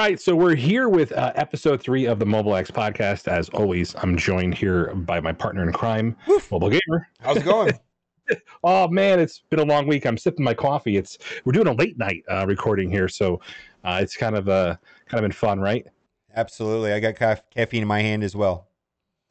right, so we're here with uh, episode three of the Mobile X podcast. As always, I'm joined here by my partner in crime, Woof. Mobile Gamer. How's it going? oh man, it's been a long week. I'm sipping my coffee. It's we're doing a late night uh, recording here, so uh, it's kind of uh, kind of been fun, right? Absolutely, I got ca- caffeine in my hand as well.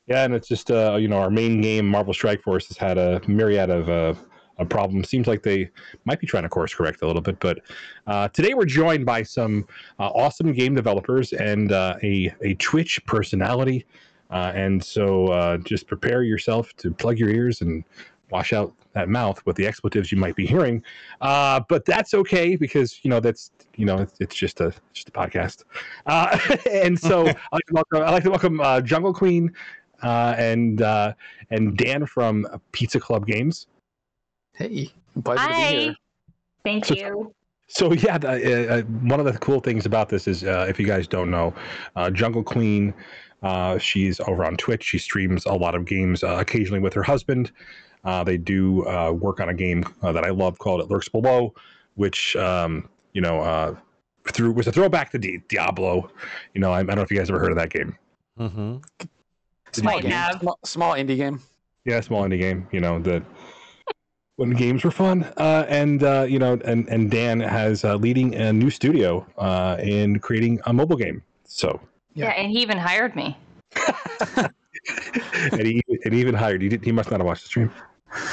Yeah, and it's just uh, you know our main game, Marvel Strike Force, has had a myriad of uh, a problem. Seems like they might be trying to course correct a little bit. But uh, today we're joined by some uh, awesome game developers and uh, a a Twitch personality. Uh, and so uh, just prepare yourself to plug your ears and wash out that mouth with the expletives you might be hearing. Uh, but that's okay because you know that's you know it's, it's just a just a podcast. and so I like to welcome, like to welcome Jungle Queen. and and Dan from Pizza Club Games. Hey, pleasure Hi. to be here. Thank so, you. So yeah, the, uh, one of the cool things about this is, uh, if you guys don't know, uh, Jungle Queen, uh, she's over on Twitch. She streams a lot of games, uh, occasionally with her husband. Uh, they do work on a game that I love called "It Lurks Below," which um, you know through was a throwback to Di- Diablo. You know, I, I, don't know if you guys ever heard of that game. Mm-hmm. Small game, small, small indie game. Yeah, small indie game. You know that when games were fun. Uh, and uh, you know, and and Dan has uh, leading a new studio uh, in creating a mobile game. So yeah, yeah and he even hired me. and he and he even hired you. He must not have watched the stream.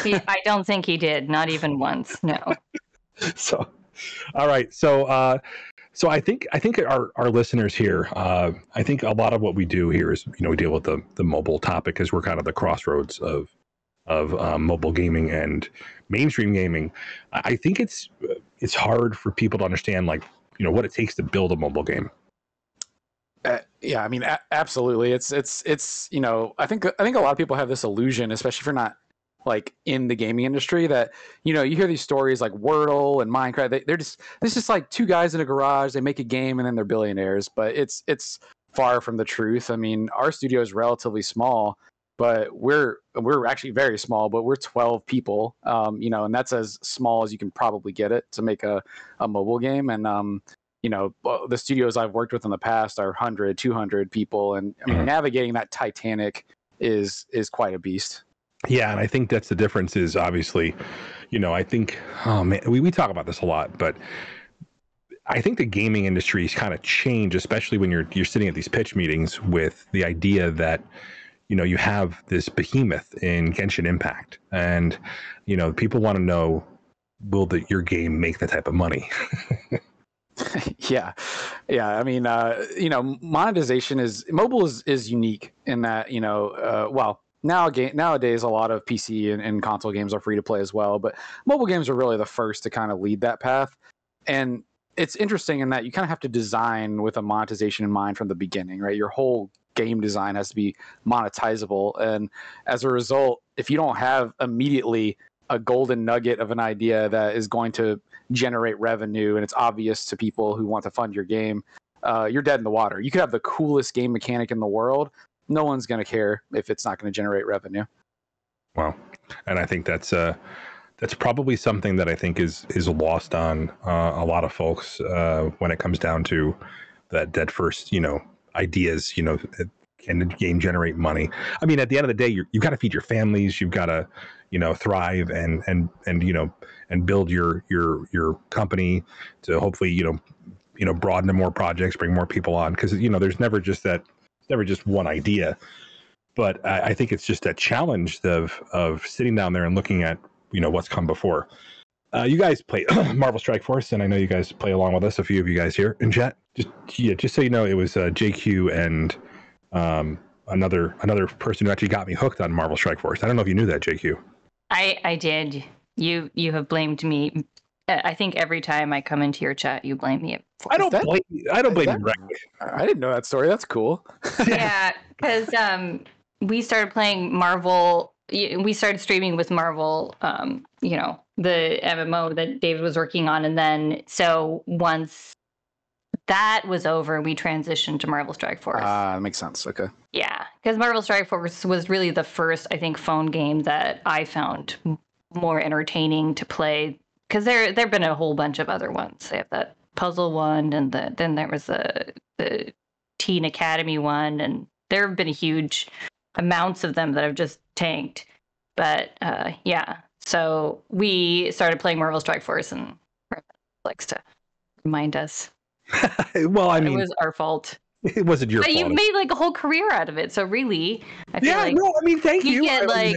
He, I don't think he did. Not even once. No. so, all right. So. Uh, so I think I think our, our listeners here, uh, I think a lot of what we do here is you know we deal with the the mobile topic because we're kind of the crossroads of of um, mobile gaming and mainstream gaming, I think it's it's hard for people to understand like you know what it takes to build a mobile game. Uh, yeah, I mean, a- absolutely. It's it's it's you know, I think I think a lot of people have this illusion, especially if you're not like in the gaming industry, that you know you hear these stories like Wordle and Minecraft. They, they're just it's just like two guys in a garage. They make a game and then they're billionaires. But it's it's far from the truth. I mean, our studio is relatively small, but we're we're actually very small but we're 12 people um, you know and that's as small as you can probably get it to make a, a mobile game and um, you know the studios i've worked with in the past are 100 200 people and i mean mm-hmm. navigating that titanic is is quite a beast yeah and i think that's the difference is obviously you know i think oh man we, we talk about this a lot but I think the gaming industry has kind of changed, especially when you're you're sitting at these pitch meetings with the idea that you know you have this behemoth in Genshin Impact, and you know people want to know will the, your game make that type of money? yeah, yeah. I mean, uh, you know, monetization is mobile is is unique in that you know, uh, well. Now, nowadays, a lot of PC and, and console games are free to play as well, but mobile games are really the first to kind of lead that path. And it's interesting in that you kind of have to design with a monetization in mind from the beginning, right? Your whole game design has to be monetizable. And as a result, if you don't have immediately a golden nugget of an idea that is going to generate revenue and it's obvious to people who want to fund your game, uh, you're dead in the water. You could have the coolest game mechanic in the world. No one's going to care if it's not going to generate revenue. Wow. And I think that's uh, that's probably something that I think is is lost on uh, a lot of folks uh, when it comes down to that dead first, you know, ideas, you know, can the game generate money? I mean, at the end of the day, you have got to feed your families. You've got to, you know, thrive and and and you know and build your your your company to hopefully you know you know broaden to more projects, bring more people on because you know there's never just that never just one idea. But I, I think it's just a challenge of of sitting down there and looking at you know what's come before. Uh, you guys play Marvel Strike Force, and I know you guys play along with us. A few of you guys here in chat. Just yeah, just so you know, it was uh, JQ and um, another another person who actually got me hooked on Marvel Strike Force. I don't know if you knew that, JQ. I I did. You you have blamed me. I think every time I come into your chat, you blame me. I don't that, blame. I don't blame that, I didn't know that story. That's cool. yeah, because um, we started playing Marvel. We started streaming with Marvel. Um, you know, the MMO that David was working on, and then so once that was over, we transitioned to Marvel Strike Force. Ah, uh, that makes sense. Okay. Yeah, because Marvel Strike Force was really the first, I think, phone game that I found more entertaining to play. Because there, there've been a whole bunch of other ones. They have that puzzle one, and the, then there was a the Teen Academy one, and there have been huge amounts of them that have just tanked. But uh, yeah, so we started playing Marvel Strike Force, and likes to remind us well, I mean, it was our fault. it wasn't your But fault. you made like a whole career out of it, so really, I feel yeah, like no, I mean, thank you. you get like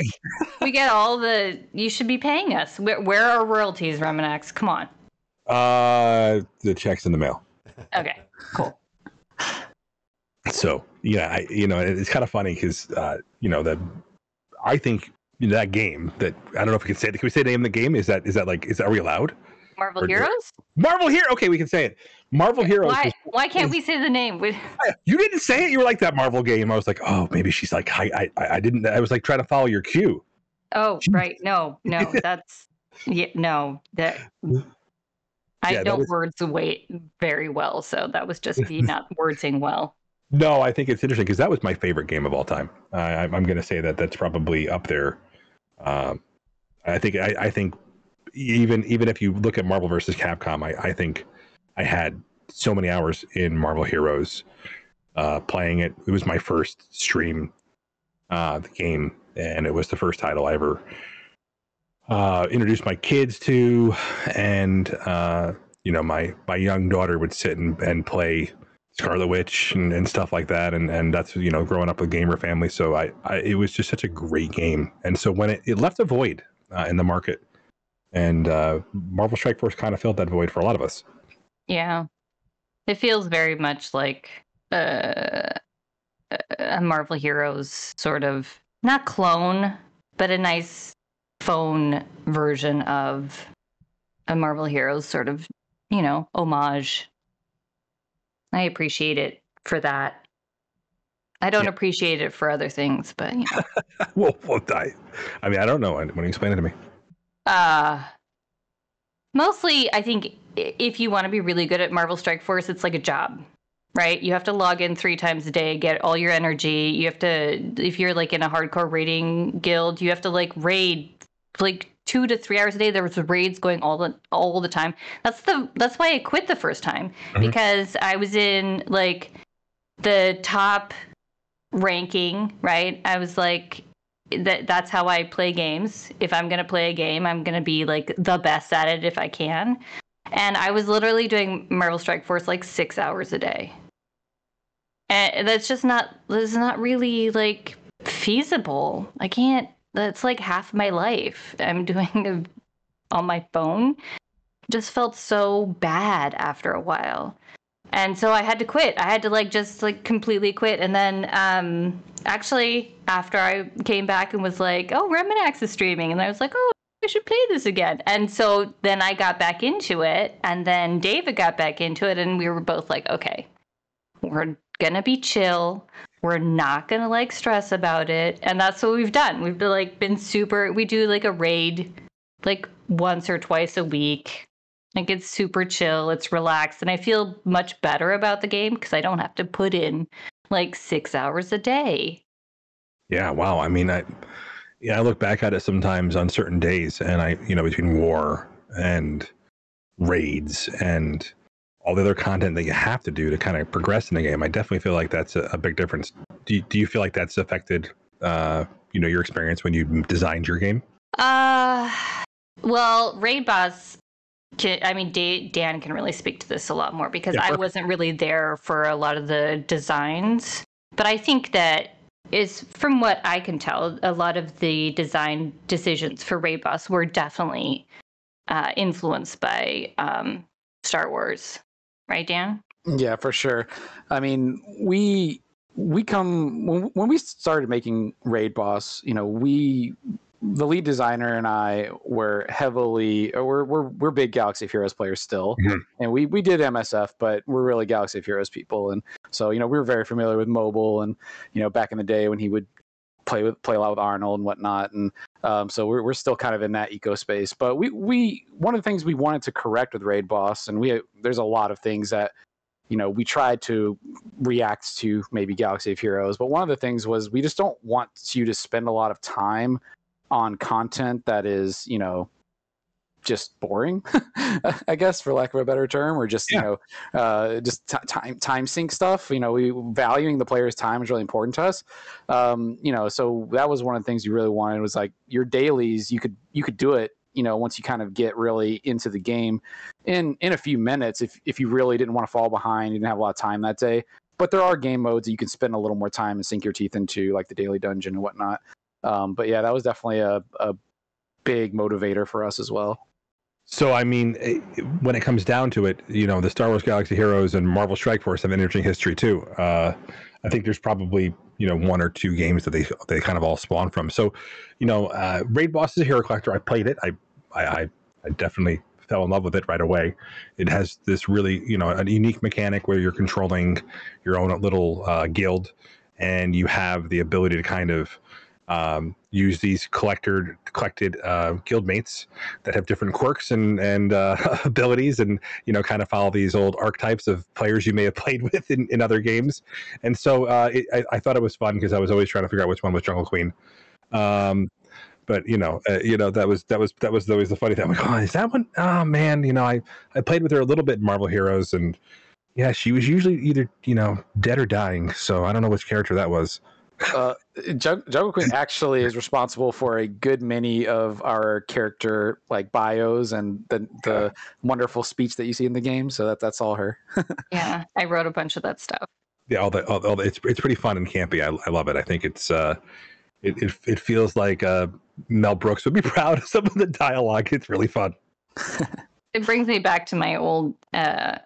we get all the. You should be paying us. Where, where are royalties, RemanX? Come on. uh, the checks in the mail. Okay, cool. So yeah, I, you know, it's kind of funny because uh, you know that I think that game that I don't know if we can say it. Can we say the name of the game? Is that is that like is that are we allowed? Marvel Or Heroes. Marvel Hero. Okay, we can say it. Marvel Heroes. Why? was- Why can't we say the name? You didn't say it. You were like that Marvel game. I was like, oh, maybe she's like, I, I, I didn't. I was like trying to follow your cue. Oh, right. No, no, that's yeah. No, that I Yeah, don't was- words weight very well, so that was just me not wordsing well. No, I think it's interesting because that was my favorite game of all time. I, I'm, I'm going to say that that's probably up there. Um, I think I, I think even even if you look at Marvel versus Capcom, I, I think I had so many hours in Marvel Heroes uh, playing it. It was my first stream uh, the game, and it was the first title I ever uh, introduced my kids to, and uh, you know my my young daughter would sit and, and play Scarlet Witch and, and stuff like that, and and that's you know growing up with gamer family. So I, I it was just such a great game, and so when it, it left a void uh, in the market, and uh, Marvel Strike Force kind of filled that void for a lot of us. Yeah, it feels very much like uh, a Marvel Heroes sort of not clone, but a nice phone version of a Marvel Heroes sort of you know homage. I appreciate it for that. I don't Yeah. appreciate it for other things, but you know. well, well, I, I mean, I don't know. When you explain it to me, Uh mostly I think if you want to be really good at Marvel Strike Force, it's like a job. Right? You have to log in 3 times a day, get all your energy. You have to if you're like in a hardcore raiding guild, you have to like raid like 2 to 3 hours a day. There was raids going all the all the time. That's the that's why I quit the first time Mhm. because I was in like the top ranking, right? I was like that that's how I play games. If I'm gonna play a game, I'm gonna be like the best at it if I can. And I was literally doing Marvel Strike Force like six hours a day. And that's just not that's not really like feasible. I can't that's like half my life. I'm doing it on my phone. Just felt so bad after a while and so i had to quit. I had to like just like completely quit. And then um actually after i came back and was like oh RemanX is streaming. And i was like oh i should play this again. And so then i got back into it. And then david got back into it. And we were both like okay we're gonna be chill. We're not gonna like stress about it. And that's what we've done. We've been like been super we do like a raid like once or twice a week like it's super chill, it's relaxed, and I feel much better about the game because I don't have to put in like six hours a day. yeah, wow. I mean, I, yeah, I look back at it sometimes on certain days, and I, you know, between war and raids and all the other content that you have to do to kind of progress in the game, I definitely feel like that's a, a big difference. Do you, do you feel like that's affected, uh, you know, your experience when you designed your game? Uh, well, Raid Boss, can, I mean, Da- Dan can really speak to this a lot more because Yeah, I wasn't really there for a lot of the designs. But I think that is, from what I can tell, a lot of the design decisions for Raid Boss were definitely uh, influenced by um, Star Wars, right, Dan? Yeah, for sure. I mean, we we come when, when we started making Raid Boss, you know, we the lead designer and I were heavily uh, we're we're we're big Galaxy of Heroes players still. Mhm. And we we did MSF, but we're really Galaxy of Heroes people and so, you know, we were very familiar with mobile and you know, back in the day when he would play with play a lot with Arnold and whatnot and um, so we're, we're still kind of in that eco space but we we one of the things we wanted to correct with raid boss and we there's a lot of things that you know we tried to react to maybe galaxy of heroes but one of the things was we just don't want you to spend a lot of time on content that is you know just boring, I guess, for lack of a better term, or just Yeah. you know, uh, just t- time time sink stuff. You know, we valuing the player's time is really important to us. Um, you know, so that was one of the things you really wanted was like your dailies. You could you could do it. You know, once you kind of get really into the game in in a few minutes, if if you really didn't want to fall behind, you didn't have a lot of time that day. But there are game modes that you can spend a little more time and sink your teeth into, like the daily dungeon and whatnot. Um, but yeah, that was definitely a, a big motivator for us as well. So I mean, eh, when it comes down to it, you know, the Star Wars Galaxy Heroes and Marvel Strike Force have an interesting history too. Uh, I think there's probably you know one or two games that they they kind of all spawn from. So, you know, uh, Raid Boss is a hero collector. I played it. I I I, definitely fell in love with it right away. It has this really you know a unique mechanic where you're controlling your own little uh, guild, and you have the ability to kind of um, use these collected collected uh, guild mates that have different quirks and and uh, abilities, and you know, kind of follow these old archetypes of players you may have played with in, in other games. And so uh, it, I, I thought it was fun because I was always trying to figure out which one was Jungle Queen. Um, but you know, uh, you know that was that was that was always the funny thing. I'm like, oh, is that one? Oh man, you know, I I played with her a little bit in Marvel Heroes, and yeah, she was usually either you know dead or dying. So I don't know which character that was. Uh, Jug- Jungle Queen actually is responsible for a good many of our character like bios and the the wonderful speech that you see in the game. So that that's all her. Yeah, I wrote a bunch of that stuff. yeah, all the, all, all the it's it's pretty fun and campy. I, I love it. I think it's uh, it it, it feels like uh, Mel Brooks would be proud of some of the dialogue. It's really fun. It brings me back to my old uh,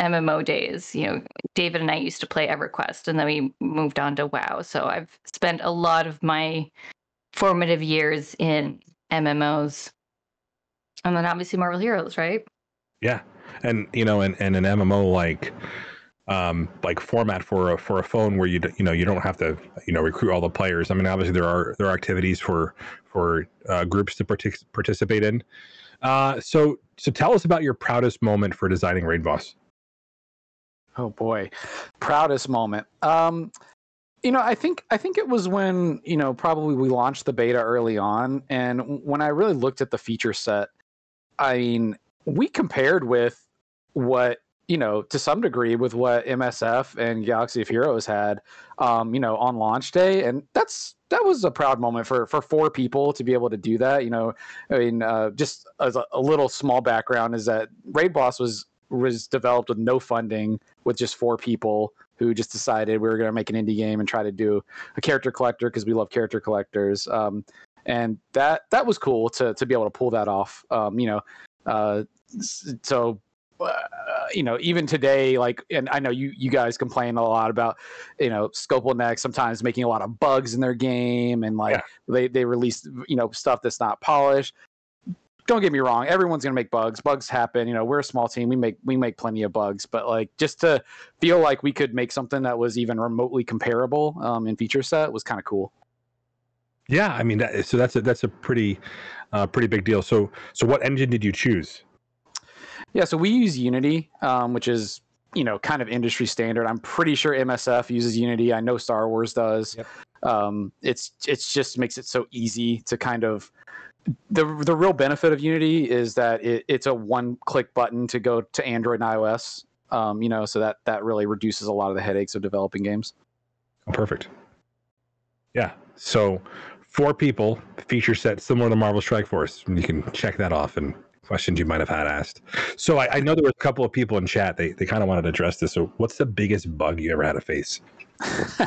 MMO days. You know, David and I used to play EverQuest, and then we moved on to WoW. So I've spent a lot of my formative years in MMOs, and then obviously Marvel Heroes, right? Yeah, and you know, and, and an MMO like um like format for a for a phone where you you know you don't have to you know recruit all the players. I mean, obviously there are there are activities for for uh, groups to partic- participate in. Uh, so so tell us about your proudest moment for designing Raid Boss. Oh boy, proudest moment. Um, you know, I think I think it was when you know probably we launched the beta early on, and when I really looked at the feature set, I mean, we compared with what you know to some degree with what MSF and Galaxy of Heroes had, um, you know, on launch day, and that's that was a proud moment for for four people to be able to do that. You know, I mean, uh, just as a, a little small background is that Raid Boss was was developed with no funding with just four people who just decided we were going to make an indie game and try to do a character collector because we love character collectors um, and that that was cool to to be able to pull that off um, you know uh, so uh, you know even today like and i know you you guys complain a lot about you know Scopely next sometimes making a lot of bugs in their game and like Yeah. they they release you know stuff that's not polished don't get me wrong everyone's going to make bugs bugs happen you know we're a small team we make we make plenty of bugs but like just to feel like we could make something that was even remotely comparable um, in feature set was kind of cool Yeah, I mean, that, so that's a that's a pretty uh, pretty big deal. So so what engine did you choose? yeah so we use unity um, which is you know kind of industry standard i'm pretty sure msf uses unity i know star wars does Yep. um, it's it's just makes it so easy to kind of the the real benefit of unity is that it, it's a one click button to go to android and ios um, you know so that that really reduces a lot of the headaches of developing games perfect. Yeah. So four people, feature set similar to Marvel Strike Force. You can check that off and questions you might have had asked. So I, I know there were a couple of people in chat. They they kind of wanted to address this. So what's the biggest bug you ever had to face? uh,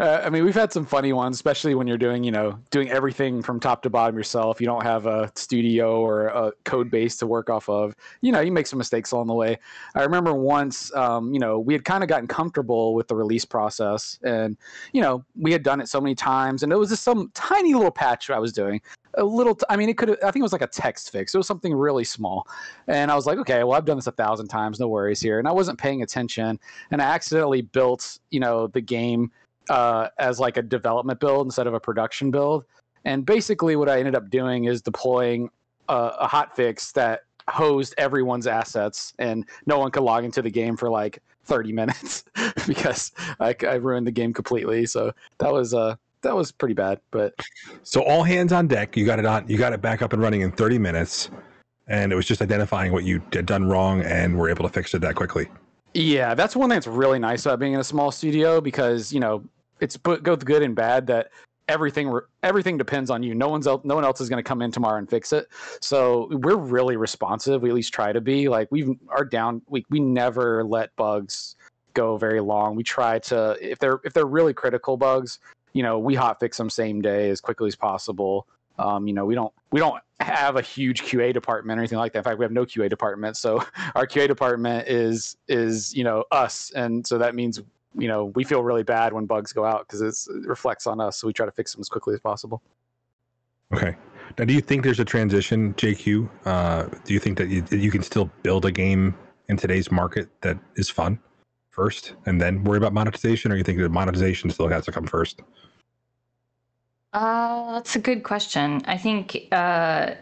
I mean, we've had some funny ones, especially when you're doing, you know, doing everything from top to bottom yourself. You don't have a studio or a code base to work off of. You know, you make some mistakes along the way. I remember once, um, you know, we had kind of gotten comfortable with the release process, and you know, we had done it so many times, and it was just some tiny little patch I was doing. A little, t- I mean, it could. I think it was like a text fix. It was something really small, and I was like, okay, well, I've done this a thousand times, no worries here. And I wasn't paying attention, and I accidentally built, you know, the game uh, as like a development build instead of a production build. And basically, what I ended up doing is deploying a, a hotfix that hosed everyone's assets, and no one could log into the game for like 30 minutes because I, I ruined the game completely. So that was uh that was pretty bad. But So all hands on deck. You got it on. You got it back up and running in 30 minutes. and it was just identifying what you had done wrong, and we're able to fix it that quickly. Yeah, that's one thing that's really nice about being in a small studio because you know it's both good and bad that everything everything depends on you. No one's else, no one else is going to come in tomorrow and fix it. So we're really responsive. We at least try to be. Like we've are down. We we never let bugs go very long. We try to if they're if they're really critical bugs, you know, we hot fix them same day as quickly as possible. Um, you know, we don't we don't have a huge QA department or anything like that. In fact, we have no QA department. So our QA department is is you know us, and so that means you know we feel really bad when bugs go out because it reflects on us. So we try to fix them as quickly as possible. Okay. Now, do you think there's a transition, JQ? Uh, do you think that you, you can still build a game in today's market that is fun first, and then worry about monetization, or you think that monetization still has to come first? Uh, that's a good question. I think uh,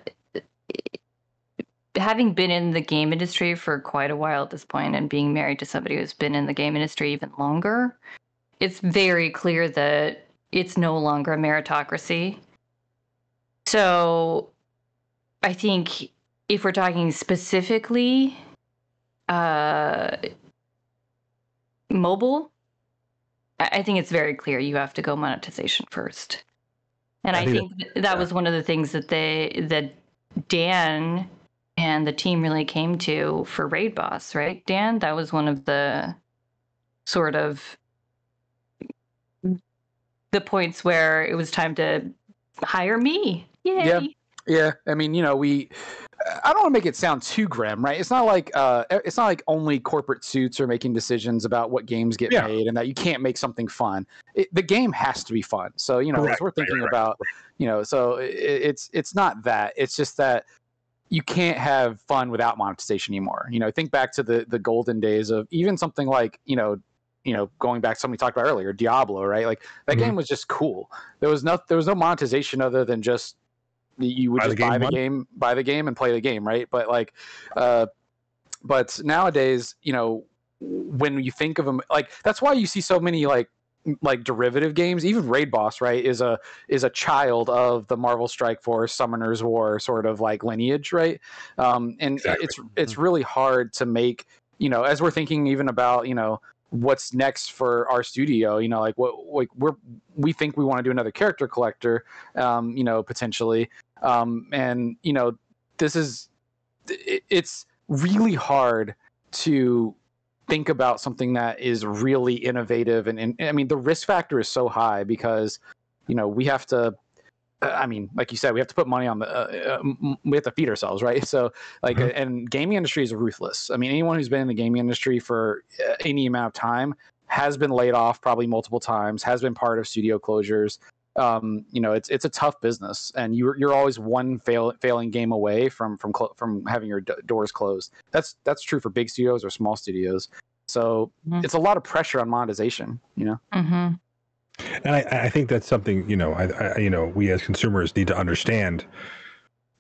having been in the game industry for quite a while at this point and being married to somebody who's been in the game industry even longer, it's very clear that it's no longer a meritocracy. So I think if we're talking specifically uh, mobile, I think it's very clear you have to go monetization first. And I, I think, think that, that was one of the things that they that Dan and the team really came to for Raid Boss, right? Dan, that was one of the sort of the points where it was time to hire me. Yay. Yeah. Yeah. I mean, you know, we I don't want to make it sound too grim, right? It's not like uh, it's not like only corporate suits are making decisions about what games get yeah. made, and that you can't make something fun. It, the game has to be fun. So you know, as we're thinking right, about, right. you know, so it, it's it's not that. It's just that you can't have fun without monetization anymore. You know, think back to the the golden days of even something like you know you know, going back to something we talked about earlier, Diablo, right? Like that mm-hmm. game was just cool. There was no there was no monetization other than just you would buy just the buy the game, buy the game, and play the game, right? But like, uh, but nowadays, you know, when you think of them, like that's why you see so many like like derivative games. Even Raid Boss, right, is a is a child of the Marvel Strike Force, Summoners War sort of like lineage, right? Um, and exactly. it's it's mm-hmm. really hard to make. You know, as we're thinking even about you know what's next for our studio you know like what like we're we think we want to do another character collector um you know potentially um, and you know, this is it's really hard to think about something that is really innovative and, and I mean the risk factor is so high because you know we have to uh, I mean, like you said, we have to put money on the. Uh, uh, we have to feed ourselves, right? So, like, mm-hmm. and gaming industry is ruthless. I mean, anyone who's been in the gaming industry for uh, any amount of time has been laid off probably multiple times, has been part of studio closures, um, you know, it's it's a tough business, and you're you're always one fail, failing game away from from cl- from having your d- doors closed. That's that's true for big studios or small studios. So mm-hmm. it's a lot of pressure on monetization. You know. Mm-hmm. And I, I think that's something you know, I, I you know, we as consumers need to understand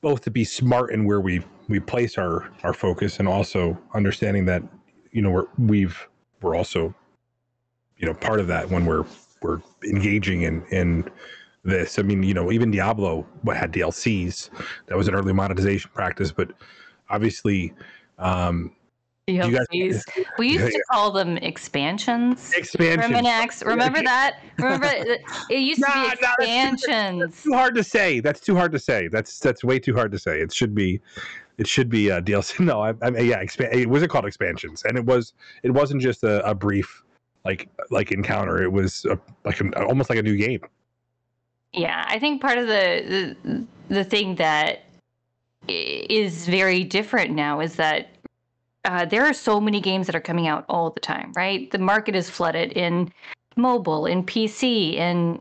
both to be smart in where we we place our our focus, and also understanding that you know we're we've we're also you know part of that when we're we're engaging in in this. I mean, you know, even Diablo what had DLCs. That was an early monetization practice, but obviously um DLCs. Guys, we used yeah, to call them expansions. Expansions. RemanX. Remember that? Remember it used to be expansions. Nah, that's, too hard to say. That's too hard to say. That's that's way too hard to say. It should be it should be uh, DLC. No, I, I yeah, expand. It wasn't called expansions, and it was. It wasn't just a, a brief like like encounter. It was a, like an, almost like a new game. Yeah, I think part of the, the the thing that is very different now is that uh, there are so many games that are coming out all the time, right? The market is flooded in mobile, in PC, in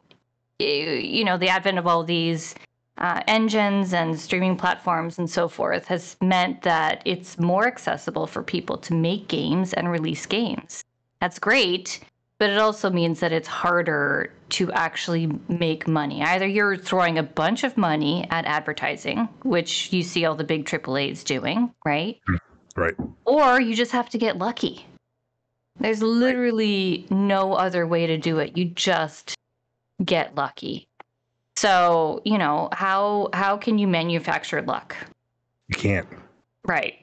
you know the advent of all these uh, engines and streaming platforms and so forth has meant that it's more accessible for people to make games and release games. That's great, but it also means that it's harder to actually make money. Either you're throwing a bunch of money at advertising, which you see all the big AAAs doing, right? Right. Or you just have to get lucky. There's literally no other way to do it. You just get lucky. So, you know, how how can you manufacture luck? You can't. Right.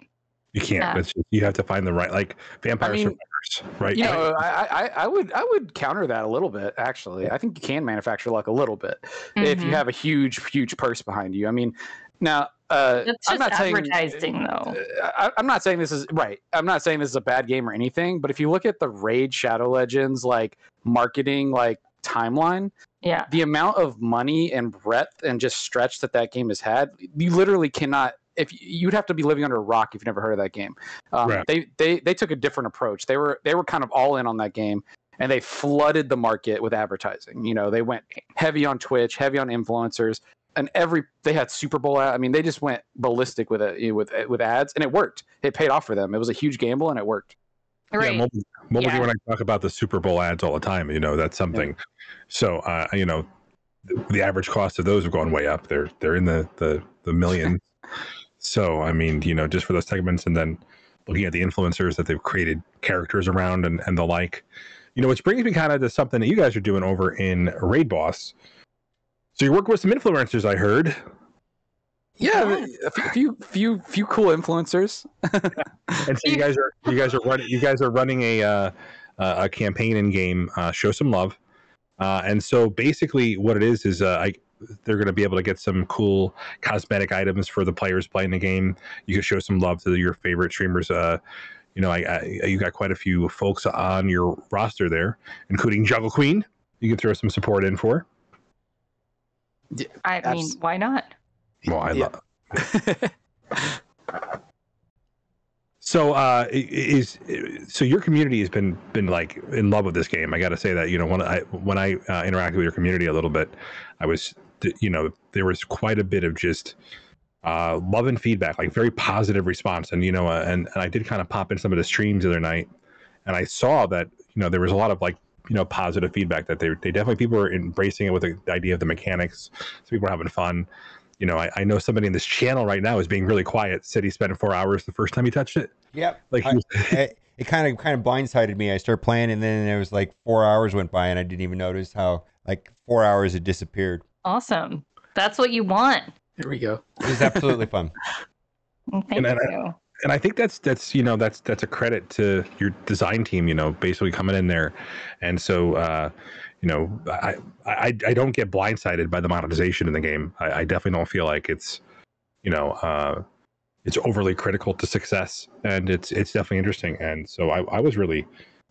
You can't. Yeah. Just, you have to find the right like vampire mean, survivors, right? You know, I, I, I would I would counter that a little bit. Actually, I think you can manufacture luck a little bit if you Mhm. have a huge huge purse behind you. I mean, now uh, That's I'm just not saying advertising, though. Uh, I, I'm not saying this is right. I'm not saying this is a bad game or anything. But if you look at the Raid Shadow Legends like marketing like timeline, Yeah. the amount of money and breadth and just stretch that that game has had, you literally cannot. If you'd have to be living under a rock if you've never heard of that game, um, Right. they they they took a different approach. They were they were kind of all in on that game, and they flooded the market with advertising. You know, they went heavy on Twitch, heavy on influencers, and every they had Super Bowl. Ad, I mean, they just went ballistic with it you know, with with ads, and it worked. It paid off for them. It was a huge gamble, and it worked. Right. Yeah, mobile, mobile Yeah. game when I talk about the Super Bowl ads all the time, you know, that's something. So, uh, you know, the, the average cost of those have gone way up. They're they're in the the the millions. so, I mean, you know, just for those segments, and then looking at the influencers that they've created characters around and and the like. You know, which brings me kind of to something that you guys are doing over in Raid Boss. So you're working with some influencers, I heard. Yeah, a few few few, few cool influencers. And so you guys are you guys are running you guys are running a uh, uh, a campaign in game. Uh, show some love. Uh, and so basically, what it is is uh, I they're going to be able to get some cool cosmetic items for the players playing the game. You can show some love to your favorite streamers. Uh, you know, I, I you got quite a few folks on your roster there, including Jungle Queen. You can throw some support in for. I mean, Abs- why not? Well, I Yeah. love. So uh, is so your community has been been like in love with this game. I got to say that you know when I when I uh, interacted with your community a little bit, I was you know there was quite a bit of just uh, love and feedback, like very positive response. And you know, uh, and and I did kind of pop in some of the streams the other night, and I saw that you know there was a lot of like you know positive feedback that they they definitely people were embracing it with the idea of the mechanics. So people were having fun. You know, I, I know somebody in this channel right now is being really quiet. Said he spent four hours the first time he touched it. Yep. Like I- it, it kind of kind of blindsided me. I started playing, and then it was like four hours went by, and I didn't even notice how like four hours had disappeared. Awesome. That's what you want. Here we go. It was absolutely fun. Well, Thank And I- you. and I think that's that's you know that's that's a credit to your design team. You know, basically coming in there, and so uh, you know I, I I don't get blindsided by the monetization in the game. I, I definitely don't feel like it's you know uh, it's overly critical to success, and it's it's definitely interesting. And so I, I was really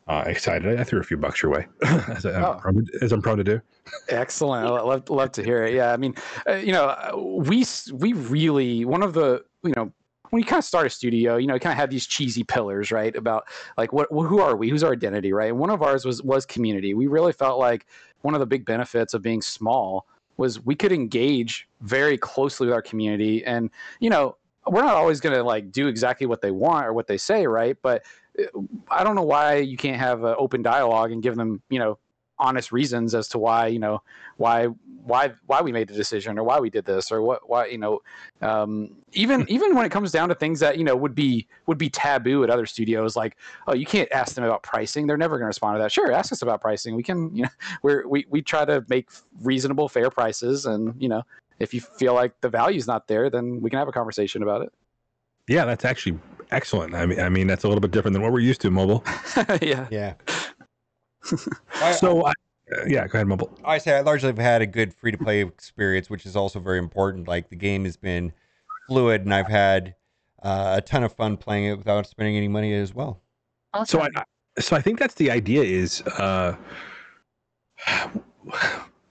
uh, excited. I threw a few bucks your way, as, I, Oh. am as I'm prone to do. Excellent. I love love to hear it. Yeah, I mean, uh, you know, uh, we we really one of the you know when you kind of start a studio, you know, you kind of have these cheesy pillars, right? About like what who are we? Who's our identity, right? And one of ours was was community. We really felt like one of the big benefits of being small was we could engage very closely with our community, and you know, we're not always going to like do exactly what they want or what they say, right? But uh, I don't know why you can't have an open dialogue and give them, you know, honest reasons as to why you know why why why we made the decision or why we did this or what why you know um, even even when it comes down to things that you know would be would be taboo at other studios like oh you can't ask them about pricing. They're never going to respond to that. Sure ask us about pricing. We can you know we're, we we try to make reasonable fair prices and you know if you feel like the value's not there then we can have a conversation about it. Yeah, that's actually excellent. I mean, I mean that's a little bit different than what we're used to, mobile. yeah Yeah. So, I, uh, yeah, go ahead, mobile. I say I largely have had a good free to play experience, which is also very important. Like the game has been fluid, and I've had uh, a ton of fun playing it without spending any money as well. Awesome. So I, I- so I think that's the idea is uh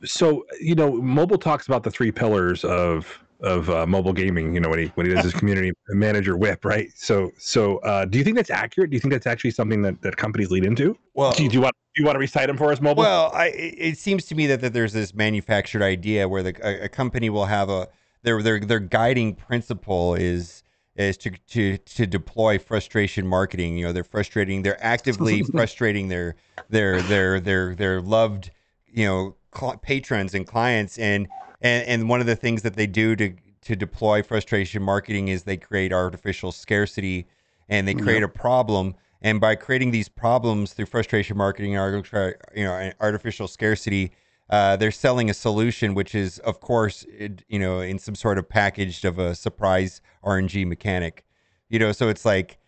so you know mobile talks about the three pillars of of uh, mobile gaming you know when he when he does his community manager whip right so so uh do you think that's accurate do you think that's actually something that that companies lead into Well, do, you, do you want do you want to recite them for us mobile Well, I, it seems to me that, that there's this manufactured idea where the, a, a company will have a their their their guiding principle is is to to to deploy frustration marketing. You know, they're frustrating. They're actively frustrating their their their their their loved you know cl- patrons and clients. And and and one of the things that they do to to deploy frustration marketing is they create artificial scarcity and they create a problem. And by creating these problems through frustration marketing and artificial, you know artificial scarcity uh, they're selling a solution which is of course it, you know in some sort of packaged of a surprise rng mechanic. You know, so it's like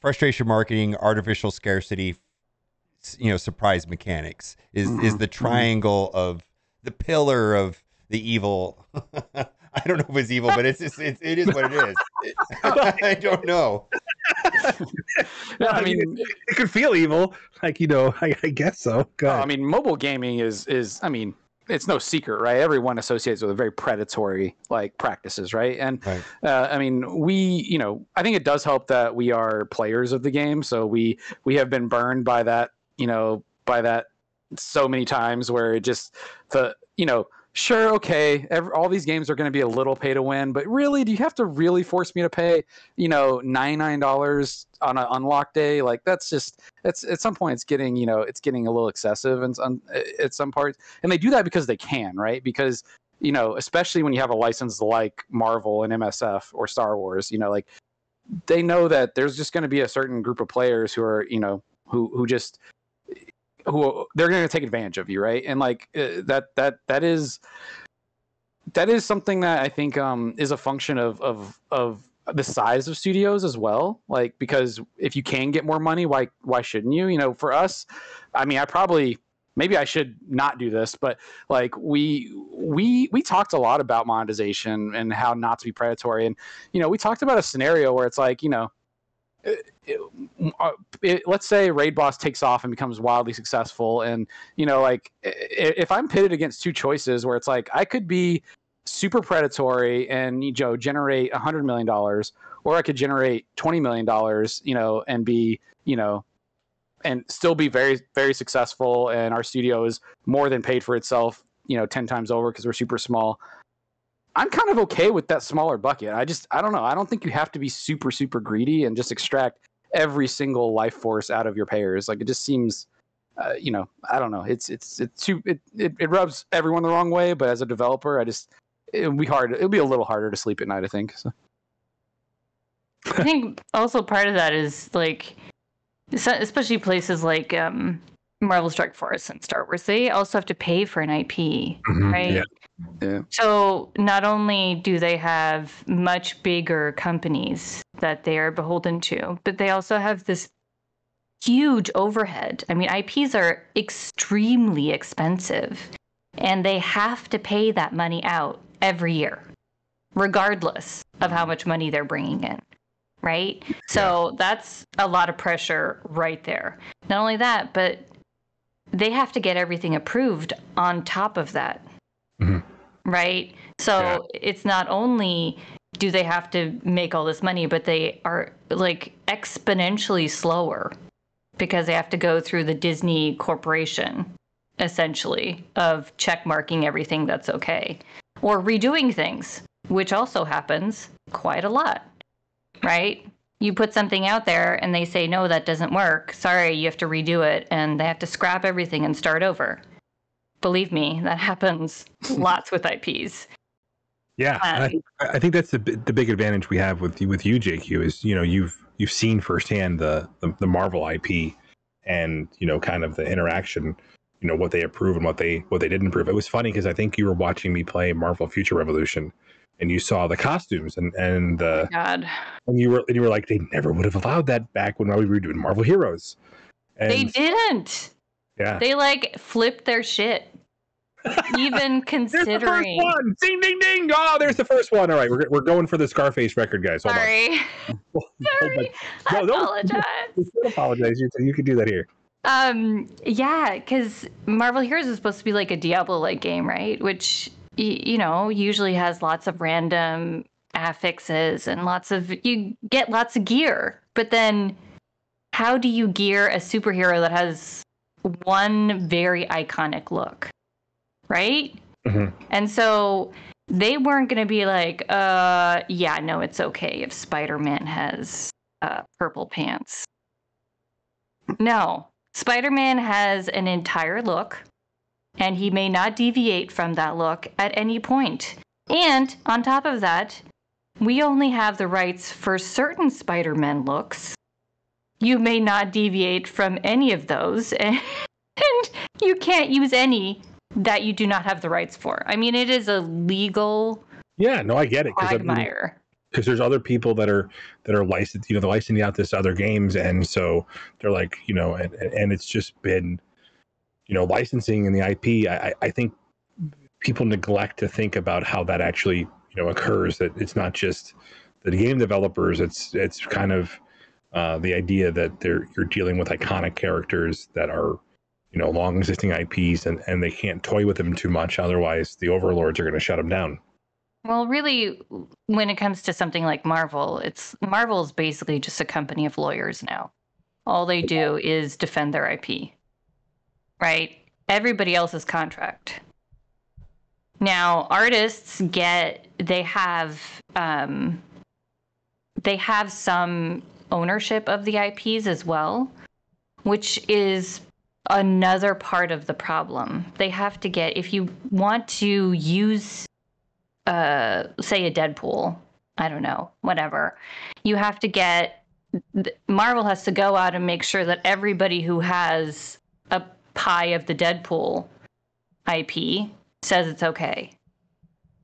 frustration marketing, artificial scarcity, you know, surprise mechanics is is Mhm, the mhm. triangle of the pillar of the evil. I don't know if it's evil, but it's just, it's it is what it is. I don't know. Yeah, I mean, it could feel evil. Like you know, I, I guess so. Go. I mean, mobile gaming is is I mean, it's no secret, right? Everyone associates with a very predatory like practices, right? And Right. uh, I mean, we, you know, I think it does help that we are players of the game, so we we have been burned by that, you know, by that so many times where it just the you know sure okay ev all these games are going to be a little pay to win but really do you have to really force me to pay you know $99 on an unlock day? Like that's just it's at some point it's getting you know it's getting a little excessive and at some parts. And they do that because they can right? Because you know especially when you have a license like marvel and msf or star wars you know like they know that there's just going to be a certain group of players who are you know who who just who they're going to take advantage of you right? And like uh, that that that is that is something that i think um is a function of of of the size of studios as well. Like because if you can get more money why why shouldn't you? You know for us i mean i probably maybe i should not do this but like we we we talked a lot about monetization and how not to be predatory. And you know we talked about a scenario where it's like you know it, it, uh, let's say raid boss takes off and becomes wildly successful and you know like if i'm pitted against two choices where it's like i could be super predatory and you know generate a hundred million dollars or i could generate 20 million dollars you know and be you know and still be very very successful and our studio is more than paid for itself you know 10 times over because we're super small i'm kind of okay with that smaller bucket. I just i don't know. I don't think you have to be super super greedy and just extract every single life force out of your payers like it just seems uh, you know i don't know. It's it's it's too it, it, it rubs everyone the wrong way but as a developer i just it'll be hard it'll be a little harder to sleep at night i think so. I think also part of that is like, especially places like um, Marvel Strike Force and Star Wars, they also have to pay for an IP, Mhm, right? yeah. Yeah. So not only do they have much bigger companies that they are beholden to, but they also have this huge overhead. I mean, IPs are extremely expensive, and they have to pay that money out every year, regardless of how much money they're bringing in. Right? So that's a lot of pressure right there. Not only that, but they have to get everything approved on top of that. Mhm. Right? So Yeah. it's not only do they have to make all this money, but they are like exponentially slower because they have to go through the Disney corporation essentially of check marking everything that's okay or redoing things, which also happens quite a lot. Right? You put something out there and they say, no, that doesn't work. Sorry, you have to redo it. And they have to scrap everything and start over. Believe me, that happens lots with IPs. Yeah, I, Um, think, I think that's the the big advantage we have with with you, JQ, is you know you've you've seen firsthand the, the the Marvel IP, and you know kind of the interaction, you know what they approve and what they what they didn't approve. It was funny because I think you were watching me play Marvel Future Revolution, and you saw the costumes and and the God. and you were and you were like they never would have allowed that back when we were doing Marvel Heroes. And They didn't. Yeah. They like flipped their shit. Even There's the first one. Ding ding ding. Oh, there's the first one. All right, we're, we're going for the Scarface record, guys. Hold Sorry. on. Sorry. I No, don't- apologize. Don't apologize. You, you can do that here. Um, yeah, because Marvel Heroes is supposed to be like a Diablo-like game, right? Which you know usually has lots of random affixes and lots of you get lots of gear, but then how do you gear a superhero that has one very iconic look, right? Mhm. And so they weren't going to be like, uh, yeah, no, it's okay if Spider-Man has uh, purple pants. No, Spider Man has an entire look, and he may not deviate from that look at any point. And on top of that, we only have the rights for certain Spider Man looks. You may not deviate from any of those, and you can't use any that you do not have the rights for. I mean, it is a legal Yeah, no, I get it. 'cause I mean, quagmire. because there's other people that are that are licensed, you know, they're licensing out this other games, and so they're like, you know, and and it's just been, you know, licensing and the IP. I I think people neglect to think about how that actually you know occurs. That it's not just the game developers. It's it's kind of uh, the idea that they're you're dealing with iconic characters that are you know long existing IPs and and they can't toy with them too much. Otherwise, the overlords are going to shut them down. Well, really, when it comes to something like Marvel, it's Marvel is basically just a company of lawyers now. All they do is defend their IP, right? Everybody else's contract. Now, artists get they have um, they have some ownership of the IPs as well, which is another part of the problem. They have to get if you want to use uh say a Deadpool, I don't know, whatever. You have to get Marvel has to go out and make sure that everybody who has a pie of the Deadpool IP says it's okay.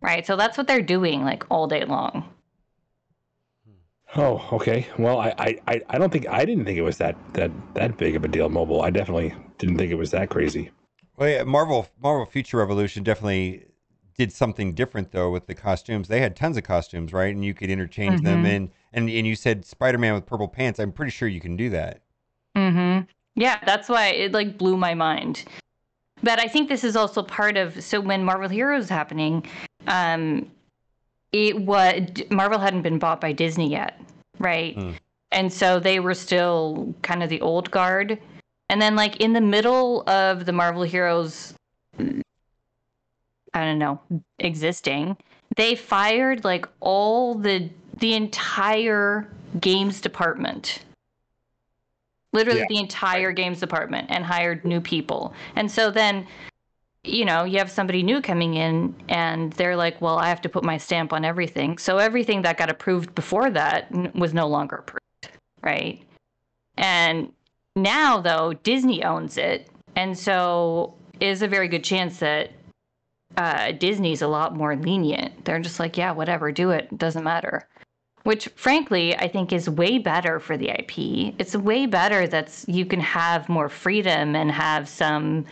Right? So that's what they're doing like all day long. Oh, okay. Well, I, I, I don't think I didn't think it was that that that big of a deal. Mobile. I definitely didn't think it was that crazy. Well, yeah, Marvel Marvel Future Revolution definitely did something different though with the costumes. They had tons of costumes, right? And you could interchange mm-hmm. them. And and and you said Spider Man with purple pants. I'm pretty sure you can do that. Yeah, that's why it like blew my mind. But I think this is also part of so when Marvel Heroes happening, um, it was Marvel hadn't been bought by Disney yet, right? Mm. And so they were still kind of the old guard. And then like in the middle of the Marvel Heroes I don't know, existing, they fired like all the the entire games department. Literally yeah. the entire games department and hired new people. And so then you know, you have somebody new coming in and they're like, well, I have to put my stamp on everything. So everything that got approved before that was no longer approved, right? And now, though, Disney owns it. And so is a very good chance that uh, Disney's a lot more lenient. They're just like, yeah, whatever, do it. it. Doesn't matter. Which, frankly, I think is way better for the IP. It's way better that you can have more freedom and have some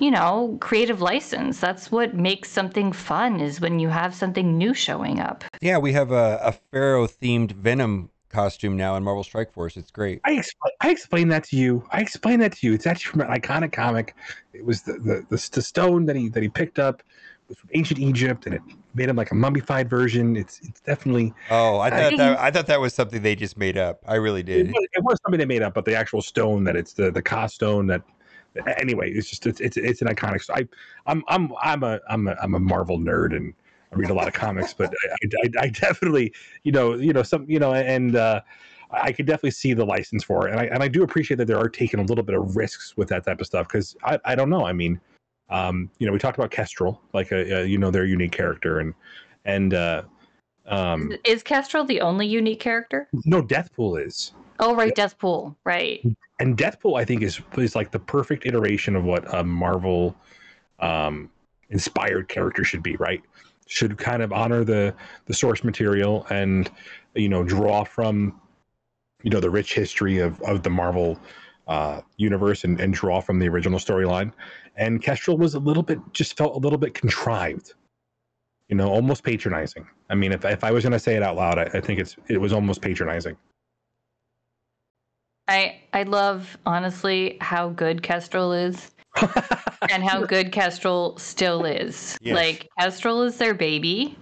you know, creative license. That's what makes something fun is when you have something new showing up. Yeah, we have a, a Pharaoh themed Venom costume now in Marvel Strike Force. It's great. I, expl- I explained that to you. I explained that to you. It's actually from an iconic comic. It was the the, the, the stone that he that he picked up was from ancient Egypt, and it made him like a mummified version. It's it's definitely. Oh, I thought that I thought that was something they just made up. I really did. It was, it was something they made up, but the actual stone that it's the the Ka stone that anyway, it's just it's it's, it's an iconic. I I'm I'm I'm a I'm a I'm a Marvel nerd and I read a lot of comics, but I, I, I definitely you know you know some you know and. uh I could definitely see the license for it, and I and I do appreciate that they are taking a little bit of risks with that type of stuff because I, I don't know. I mean, um, you know, we talked about Kestrel, like a, a you know their unique character, and and uh, um, is Kestrel the only unique character? No, Deathpool is. Oh right, Deathpool, right. And Deathpool, I think, is is like the perfect iteration of what a Marvel um, inspired character should be. Right, should kind of honor the the source material and you know draw from you know the rich history of of the Marvel uh, universe and, and draw from the original storyline. And Kestrel was a little bit just felt a little bit contrived, you know, almost patronizing. I mean, if if I was going to say it out loud, I, I think it's it was almost patronizing. I I love honestly how good Kestrel is. and how good Kestrel still is. Yes. Like Kestrel is their baby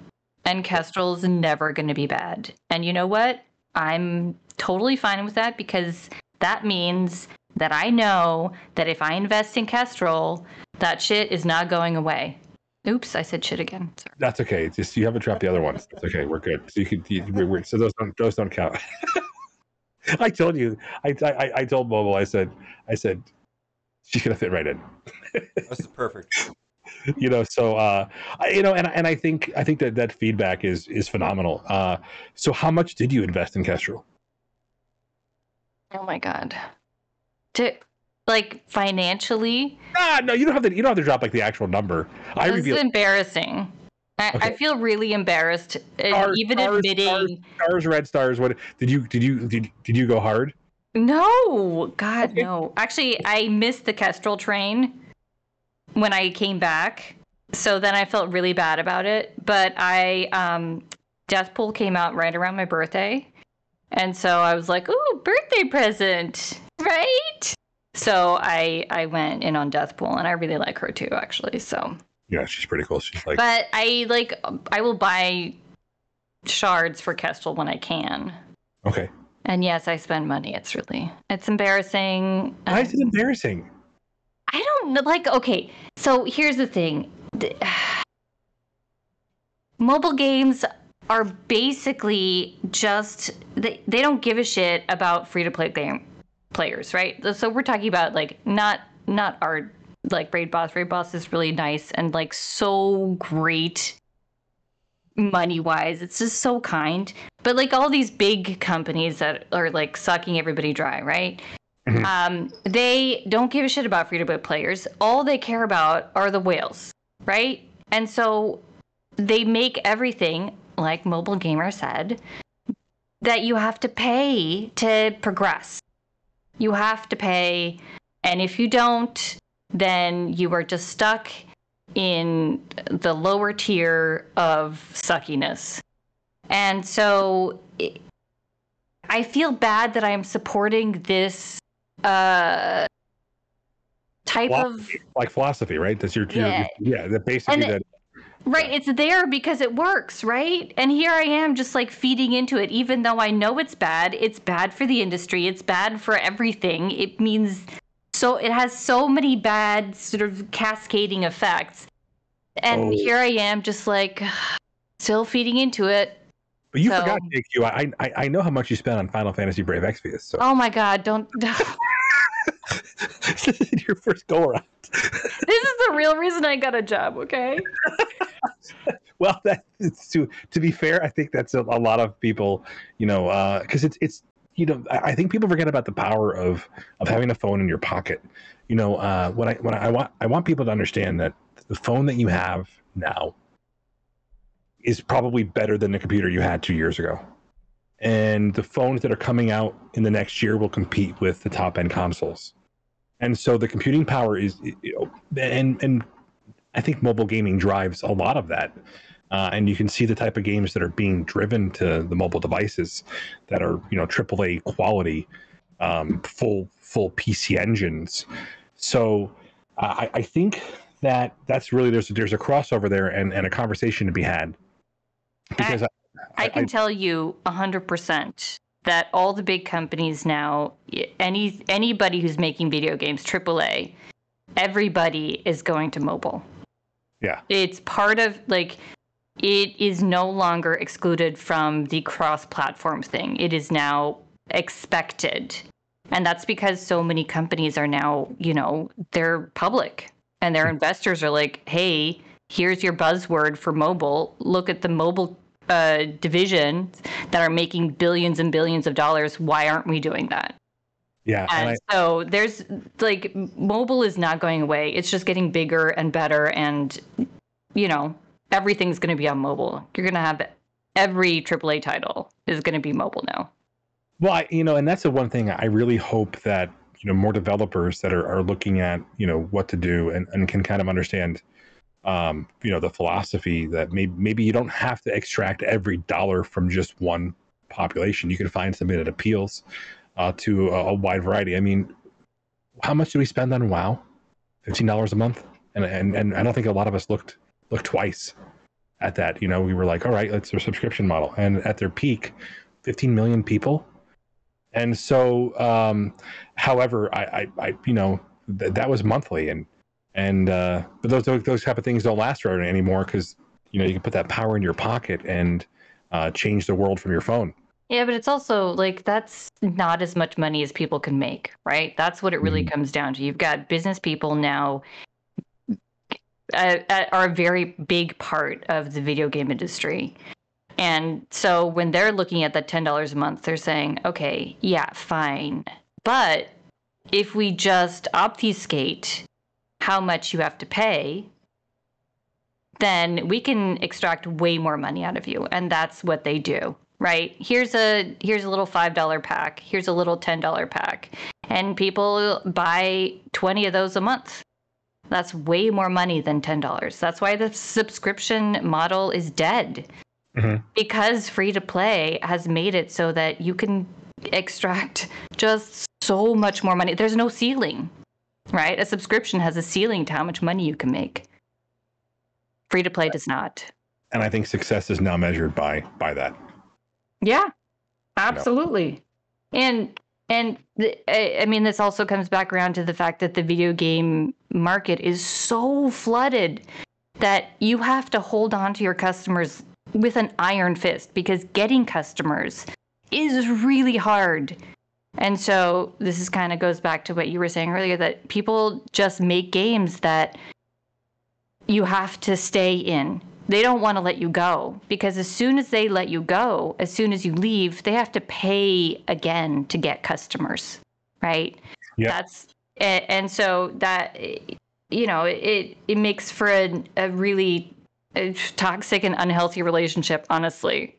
and Kestrel is never going to be bad. And you know what? I'm totally fine with that because that means that I know that if I invest in Kestrel, that shit is not going away. Oops, I said shit again. Sorry. That's okay. Just you haven't dropped the other ones. It's okay. We're good. So you could. You, we're, so those don't those don't count. I told you. I, I I told Mobile. I said. I said. She's gonna fit right in. That's perfect. you know. So uh, I, you know, and and I think I think that that feedback is is phenomenal. Uh, so how much did you invest in Kestrel? Oh my god. To like financially? Ah, no, you don't have to. You don't have to drop like the actual number. I reveal. embarrassing. I, Okay. I feel really embarrassed, uh, Stars, even stars, admitting. stars, stars, red stars. What did you did you did, did you go hard? No, God, Okay. no. Actually, I missed the Kestrel train when I came back, so then I felt really bad about it. But I, um, Deathpool came out right around my birthday, and so I was like, "Ooh, birthday present, right?" So I I went in on Deathpool, and I really like her too, actually. So, Yeah, she's pretty cool. She's like but I like I will buy shards for Kestrel when I can. okay. And yes, I spend money. It's really it's embarrassing. Why is it embarrassing? I don't know. Like, okay, so here's the thing: The- mobile games are basically just they they don't give a shit about free to play game players, right? So we're talking about like not not our like Raid Boss. Raid Boss is really nice and like so great money wise. It's just so kind. But like all these big companies that are like sucking everybody dry, right? Mhm. Um, they don't give a shit about free to play players. All they care about are the whales, right? And so they make everything, like Mobile Gamer said, that you have to pay to progress. You have to pay, and if you don't, then you are just stuck in the lower tier of suckiness. And so it, I feel bad that I'm supporting this uh, type of like philosophy, right? That's your, your Yeah. yeah. That basically And that Right, it's there because it works, right? And here I am just like feeding into it, even though I know it's bad. It's bad for the industry, it's bad for everything. It means so, it has so many bad sort of cascading effects. And Oh. here I am just like still feeding into it. But you So- forgot, JQ. I, I I know how much you spent on Final Fantasy Brave Exvius. So Oh my God, don't. your first go around. this is the real reason I got a job, okay? Well, that it's to to be fair, I think that's a, a lot of people, you know, because it's it's you know, I, I think people forget about the power of of having a phone in your pocket. You know, uh, when I I, I want I want people to understand that the phone that you have now is probably better than the computer you had two years ago. And the phones that are coming out in the next year will compete with the top end consoles. And so the computing power is, you know, and and I think mobile gaming drives a lot of that. Uh, and you can see the type of games that are being driven to the mobile devices that are, you know, AAA quality, um, full full PC engines. So uh, I, I think that that's really there's there's a crossover there and, and a conversation to be had. Because I, I can tell you 100% that all the big companies now, any anybody who's making video games, AAA, everybody is going to mobile. Yeah. It's part of like it is no longer excluded from the cross-platform thing. It is now expected. And that's because so many companies are now, you know, they're public and their investors are like, "Hey, here's your buzzword for mobile. Look at the mobile uh, divisions that are making billions and billions of dollars. Why aren't we doing that? yeah, and And I, so there's like mobile is not going away. It's just getting bigger and better, and you know everything's going to be on mobile. You're going to have every AAA title is going to be mobile now. Well, I, you know, and that's the one thing I really hope that you know more developers that are, are looking at you know what to do and, and can kind of understand um, you know the philosophy that maybe maybe you don't have to extract every dollar from just one population. You can find something that appeals uh, to a, a wide variety. I mean, how much do we spend on WoW? Fifteen dollars a month, and and and I don't think a lot of us looked looked twice at that. You know, we were like, all right, let's their subscription model, and at their peak, fifteen million people and so um however i i, I you know th- that was monthly and and uh but those those, those type of things don't last forever anymore because you know you can put that power in your pocket and uh change the world from your phone Yeah, but it's also like that's not as much money as people can make, right? That's what it really Mhm. comes down to. You've got business people now uh, are a very big part of the video game industry. And so when they're looking at that $10 a month, they're saying, okay, yeah, fine. But if we just obfuscate how much you have to pay, then we can extract way more money out of you. And that's what they do, right? Here's a here's a little five dollar pack. Here's a little ten dollar pack, and people buy twenty of those a month. That's way more money than ten dollars. That's why the subscription model is dead. Mhm. Because free to play has made it so that you can extract just so much more money. There's no ceiling, right? A subscription has a ceiling to how much money you can make. Free to play does not. And I think success is now measured by by that. Yeah, absolutely. And and the, I I mean, this also comes back around to the fact that the video game market is so flooded that you have to hold on to your customers with an iron fist because getting customers is really hard. And so this is kind of goes back to what you were saying earlier that people just make games that you have to stay in. They don't want to let you go because as soon as they let you go, as soon as you leave, they have to pay again to get customers, right? Yeah. That's and, and so that you know it it makes for a, a really uh, toxic and unhealthy relationship, honestly.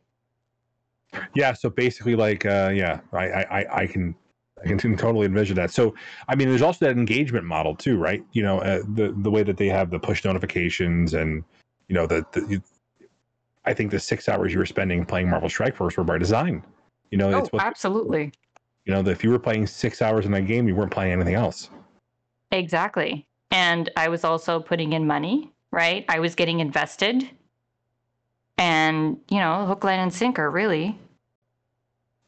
Yeah. So basically, like, uh, yeah, I, I, I- can, I can totally envision that. So, I mean, there's also that engagement model too, right? You know, uh, the the way that they have the push notifications and, you know, the, the I think the six hours you were spending playing Marvel Strike Force were by design. You know, Oh, it's what absolutely. you know. If you were playing six hours in that game, you weren't playing anything else. Exactly. And I was also putting in money, right? I was getting invested. And, you know, hook, line, and sinker, really.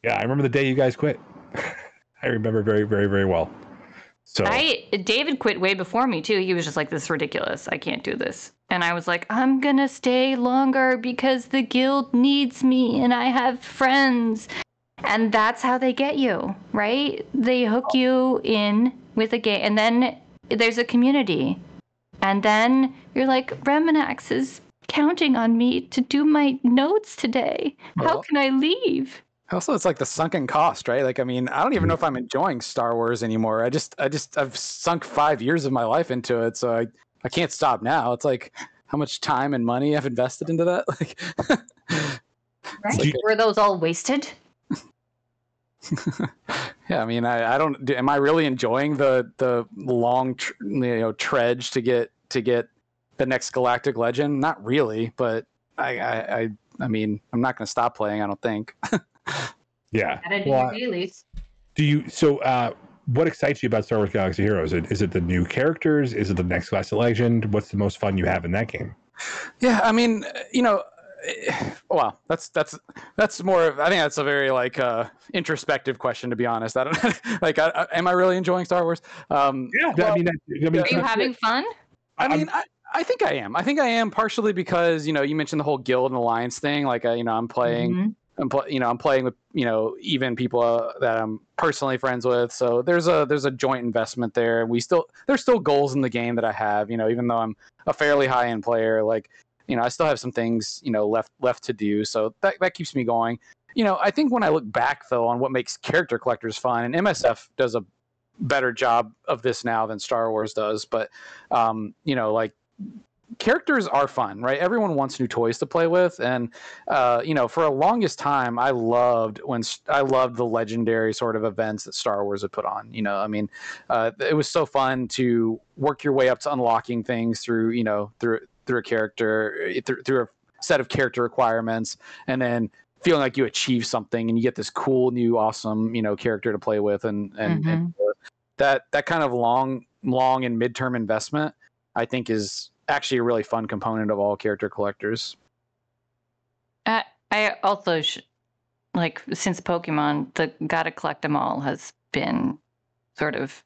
Yeah, I remember the day you guys quit. I remember very, very, very well. So I David quit way before me too. He was just like, "This is ridiculous. I can't do this." And I was like, "I'm gonna stay longer because the guild needs me and I have friends." And that's how they get you, right? They hook you in with a game, and then there's a community, and then you're like, "RemanX is counting on me to do my notes today. How can I leave?" Also, it's like the sunken cost, right? Like, I mean, I don't even know if I'm enjoying Star Wars anymore. I just, I just, I've sunk five years of my life into it, so I, I can't stop now. It's like how much time and money I've invested into that. Like, Right? Were those all wasted? yeah, I mean, I, I don't. Am I really enjoying the the long, tr- you know, trudge to get to get the next Galactic Legend? Not really, but I, I, I, I mean, I'm not going to stop playing. I don't think. yeah. Gotta do Well. Do you so uh what excites you about Star Wars Galaxy Heroes? Is it, is it the new characters? Is it the next class of legend? What's the most fun you have in that game? Yeah, I mean, uh, you know, well, that's that's that's more. Of, I think that's a very like uh, introspective question, to be honest. I don't like. I, I, am I really enjoying Star Wars? Um, Yeah, well, I mean, I, I mean, Are you having fun? I I'm- mean, I, I think I am. I think I am partially because you know you mentioned the whole guild and alliance thing. Like, uh, you know, I'm playing. Mhm. I'm pl- you know I'm playing with you know even people uh, that I'm personally friends with. So there's a there's a joint investment there. We still there's still goals in the game that I have. You know even though I'm a fairly high end player, like you know I still have some things you know left left to do. So that that keeps me going. You know I think when I look back though on what makes character collectors fun, and MSF does a better job of this now than Star Wars does. But um, you know like characters are fun, right? Everyone wants new toys to play with, and uh, you know, for a longest time, I loved when I loved the legendary sort of events that Star Wars would put on. You know, I mean, uh, it was so fun to work your way up to unlocking things through, you know, through through a character, eh, through, through a set of character requirements, and then feeling like you achieve something and you get this cool new awesome you know character to play with and and, and uh, that that kind of long long and midterm investment i think is actually a really fun component of all character collectors I, I also sh- like since Pokemon, the gotta collect them all has been sort of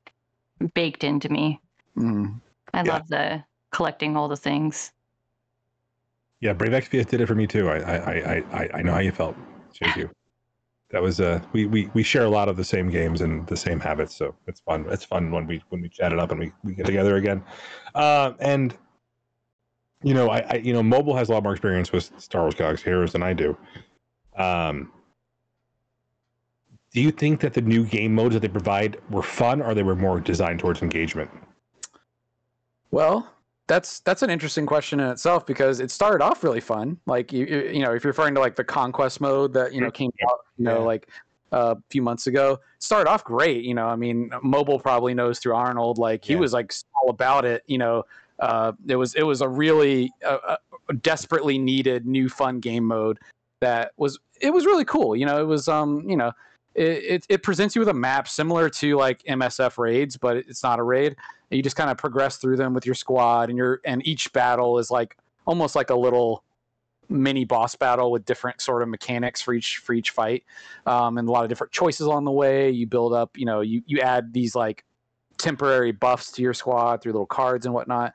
baked into me. Mm. I Yeah. love the collecting all the things. yeah, Brave Exvius did it for me too. I I I I, I know how you felt. Thank you. That was uh we, we we share a lot of the same games and the same habits, so it's fun. It's fun when we when we chat it up and we, we get together again. Uh, and you know, I, I you know, mobile has a lot more experience with Star Wars Galaxy Heroes than I do. Um, do you think that the new game modes that they provide were fun, or they were more designed towards engagement? Well, that's that's an interesting question in itself because it started off really fun. Like you you know, if you're referring to like the conquest mode that you know came out, you know, like uh, a few months ago, started off great. You know, I mean, mobile probably knows through Arnold. Like he Yeah. was like all about it. You know, uh, it was it was a really uh, uh, desperately needed new fun game mode that was it was really cool. You know, it was um you know. It, it, it presents you with a map similar to like MSF raids, but it's not a raid you just kind of progress through them with your squad and your and each battle is like almost like a little mini boss battle with different sort of mechanics for each for each fight um, and a lot of different choices on the way you build up you know you you add these like temporary buffs to your squad through little cards and whatnot.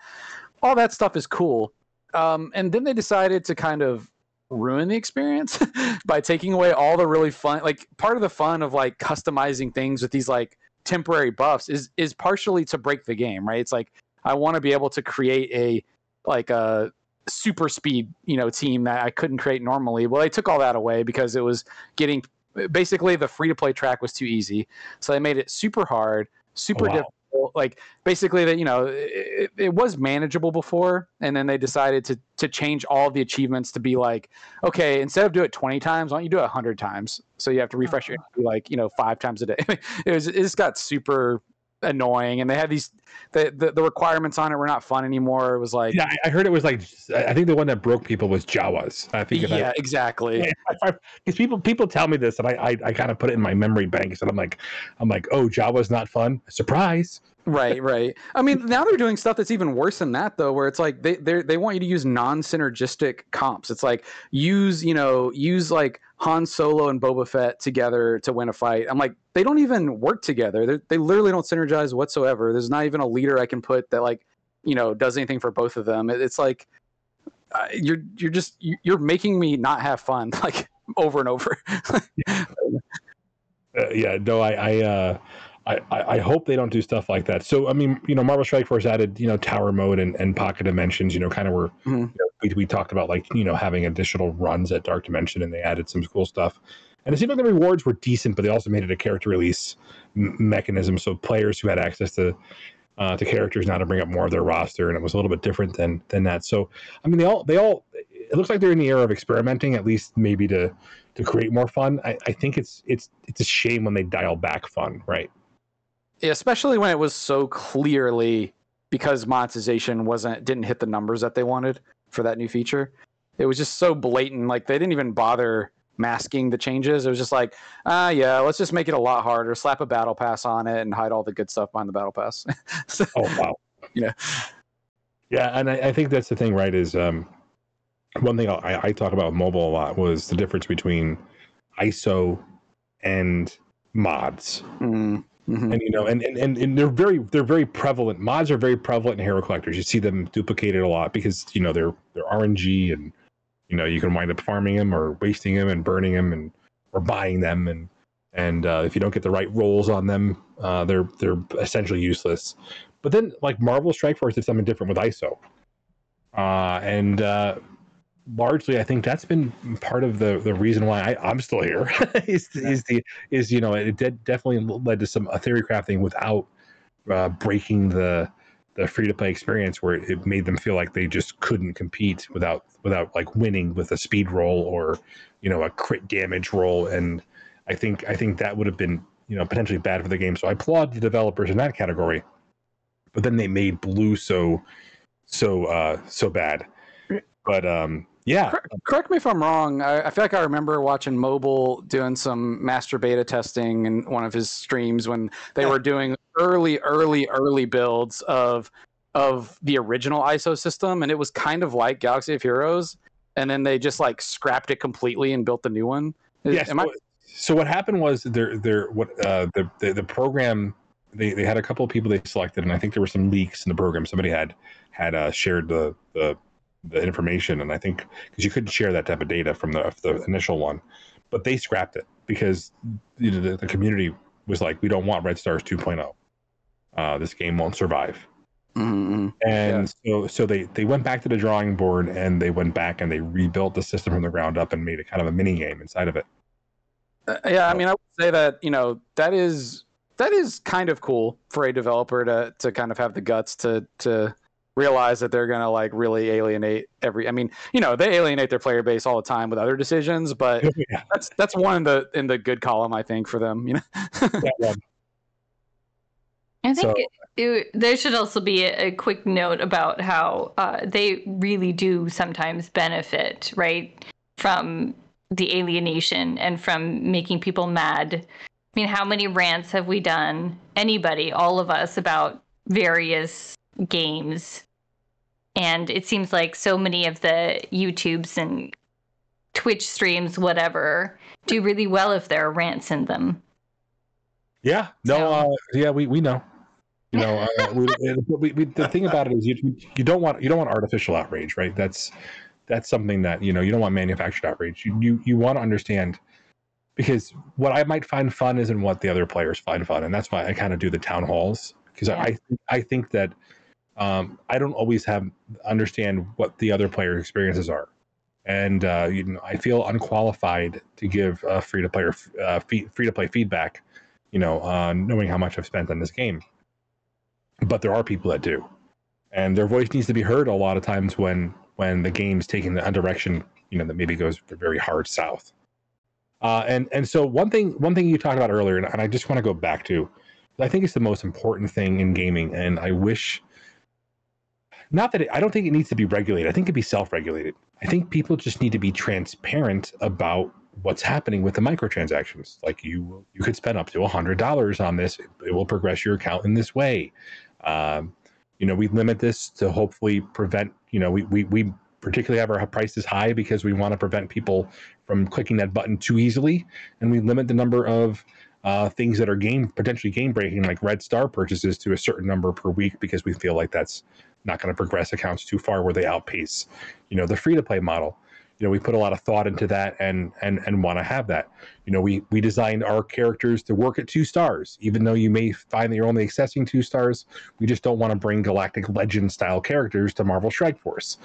All that stuff is cool. Um, and then they decided to kind of ruin the experience by taking away all the really fun like part of the fun of like customizing things with these like temporary buffs is is partially to break the game right? It's like i want to be able to create a like a super speed you know team that i couldn't create normally. Well they took all that away because it was getting basically the free to play track was too easy. So they made it super hard super wow. Like basically that you know it, it was manageable before and then they decided to to change all the achievements to be like okay instead of do it 20 times why don't you do it 100 times? So you have to refresh your HP like you know five times a day. It was it just got super annoying and they had these the, the the requirements on it were not fun anymore. It was like Yeah, I, heard it was like I think the one that broke people was Jawas. I think if I- yeah exactly. Because people people tell me this and I I, I kind of put it in my memory banks and I'm like I'm like oh Jawas not fun. Surprise. Right right. I mean now they're doing stuff that's even worse than that though where it's like they they they want you to use non-synergistic comps. It's like use you know use like han solo and boba fett together to win a fight. I'm like they don't even work together. They're, they literally don't synergize whatsoever. There's not even a leader i can put that like you know does anything for both of them. It- it's like uh, you're you're just you- you're making me not have fun like over and over. Uh, yeah no I I, uh, I I hope they don't do stuff like that. So I mean you know Marvel Strike Force added you know tower mode and, and pocket dimensions you know kind of were Mhm. you know, we, we talked about like you know having additional runs at Dark Dimension and they added some cool stuff. And it seemed like the rewards were decent but they also made it a character release m- mechanism. So players who had access to uh, to characters now to bring up more of their roster and it was a little bit different than than that. So I mean they all they all it looks like they're in the era of experimenting at least maybe to to create more fun. I, I think it's it's it's a shame when they dial back fun right especially when it was so clearly because monetization wasn't didn't hit the numbers that they wanted for that new feature. It was just so blatant. Like they didn't even bother masking the changes. It was just like, ah, yeah, let's just make it a lot harder. Slap a battle pass on it and hide all the good stuff behind the battle pass. so, Oh wow. Yeah. Yeah, and I, I think that's the thing, right? Is um, one thing I, I talk about with mobile a lot was the difference between ISO and mods, mm, mhm. and you know, and, and and and they're very they're very prevalent. Mods are very prevalent in hero collectors. You see them duplicated a lot because you know they're they're RNG and you know you can wind up farming them or wasting them and burning them and or buying them and and uh, if you don't get the right rolls on them, uh, they're they're essentially useless. But then like Marvel Strike Force did something different with ISO, uh, and uh, largely I think that's been part of the the reason why I, I'm still here. is is the is you know it did definitely led to some a theory crafting without uh, breaking the the free to play experience where it, it made them feel like they just couldn't compete without without like winning with a speed roll or you know a crit damage roll. And I think I think that would have been you know potentially bad for the game. So I applaud the developers in that category but then they made blue so so uh so bad. But um yeah Cor- correct me if I'm wrong. I, I feel like I remember watching Mobile doing some master beta testing in one of his streams when they Yeah. were doing early, early, early builds of of the original ISO system, and it was kind of like Galaxy of Heroes. And then they just like scrapped it completely and built the new one. Is- Yes. am I- so, so what happened was there there what uh the, the the program they they had a couple of people they selected and I think there were some leaks in the program. Somebody had had uh, shared the the the information and I think because you couldn't share that type of data from the the initial one, but they scrapped it because you know the, the community was like we don't want Red Stars 2.0. Uh, this game won't survive. Mhm, And so so they they went back to the drawing board and they went back and they rebuilt the system from the ground up and made it kind of a mini game inside of it. Uh, yeah, I mean, I would say that you know that is that is kind of cool for a developer to to kind of have the guts to to realize that they're gonna like really alienate every. I mean, you know, they alienate their player base all the time with other decisions, but yeah. that's that's one in the in the good column, I think, for them. You know. That one. I think So- it, it, there should also be a, a quick note about how uh, they really do sometimes benefit, right, from the alienation and from making people mad. I mean, how many rants have we done, anybody, all of us, about various games? And it seems like so many of the YouTubes and Twitch streams, whatever, do really well if there are rants in them. Yeah, no, So- uh, yeah, we, we know. You know, uh, we, we, we, the thing about it is you you don't want you don't want artificial outrage, right? That's that's something that you know you don't want manufactured outrage. You you, you want to understand because what I might find fun isn't what the other players find fun, and that's why I kind of do the town halls because Yeah. I I think that um, I don't always have understand what the other player experiences are, and uh, you know I feel unqualified to give uh, free to player uh, free to play feedback you know, uh, knowing how much I've spent on this game. But there are people that do, and their voice needs to be heard a lot of times when when the game's taking a direction, you know, that maybe goes very hard south. Uh, and and so one thing one thing you talked about earlier, and I just want to go back to, I think it's the most important thing in gaming, and I wish. Not that it, I don't think it needs to be regulated. I think it could be self-regulated. I think people just need to be transparent about what's happening with the microtransactions. Like you, you could spend up to a hundred dollars on this. It will progress your account in this way. Um, you know, we limit this to hopefully prevent. You know, we we we particularly have our prices high because we want to prevent people from clicking that button too easily, and we limit the number of uh, things that are game potentially game breaking, like red star purchases, to a certain number per week because we feel like that's not going to progress accounts too far where they outpace, you know, the free to play model. You know we put a lot of thought into that and and and want to have that. You know we we designed our characters to work at two stars. Even though you may find that you're only accessing two stars we just don't want to bring galactic legend style characters to marvel strike force.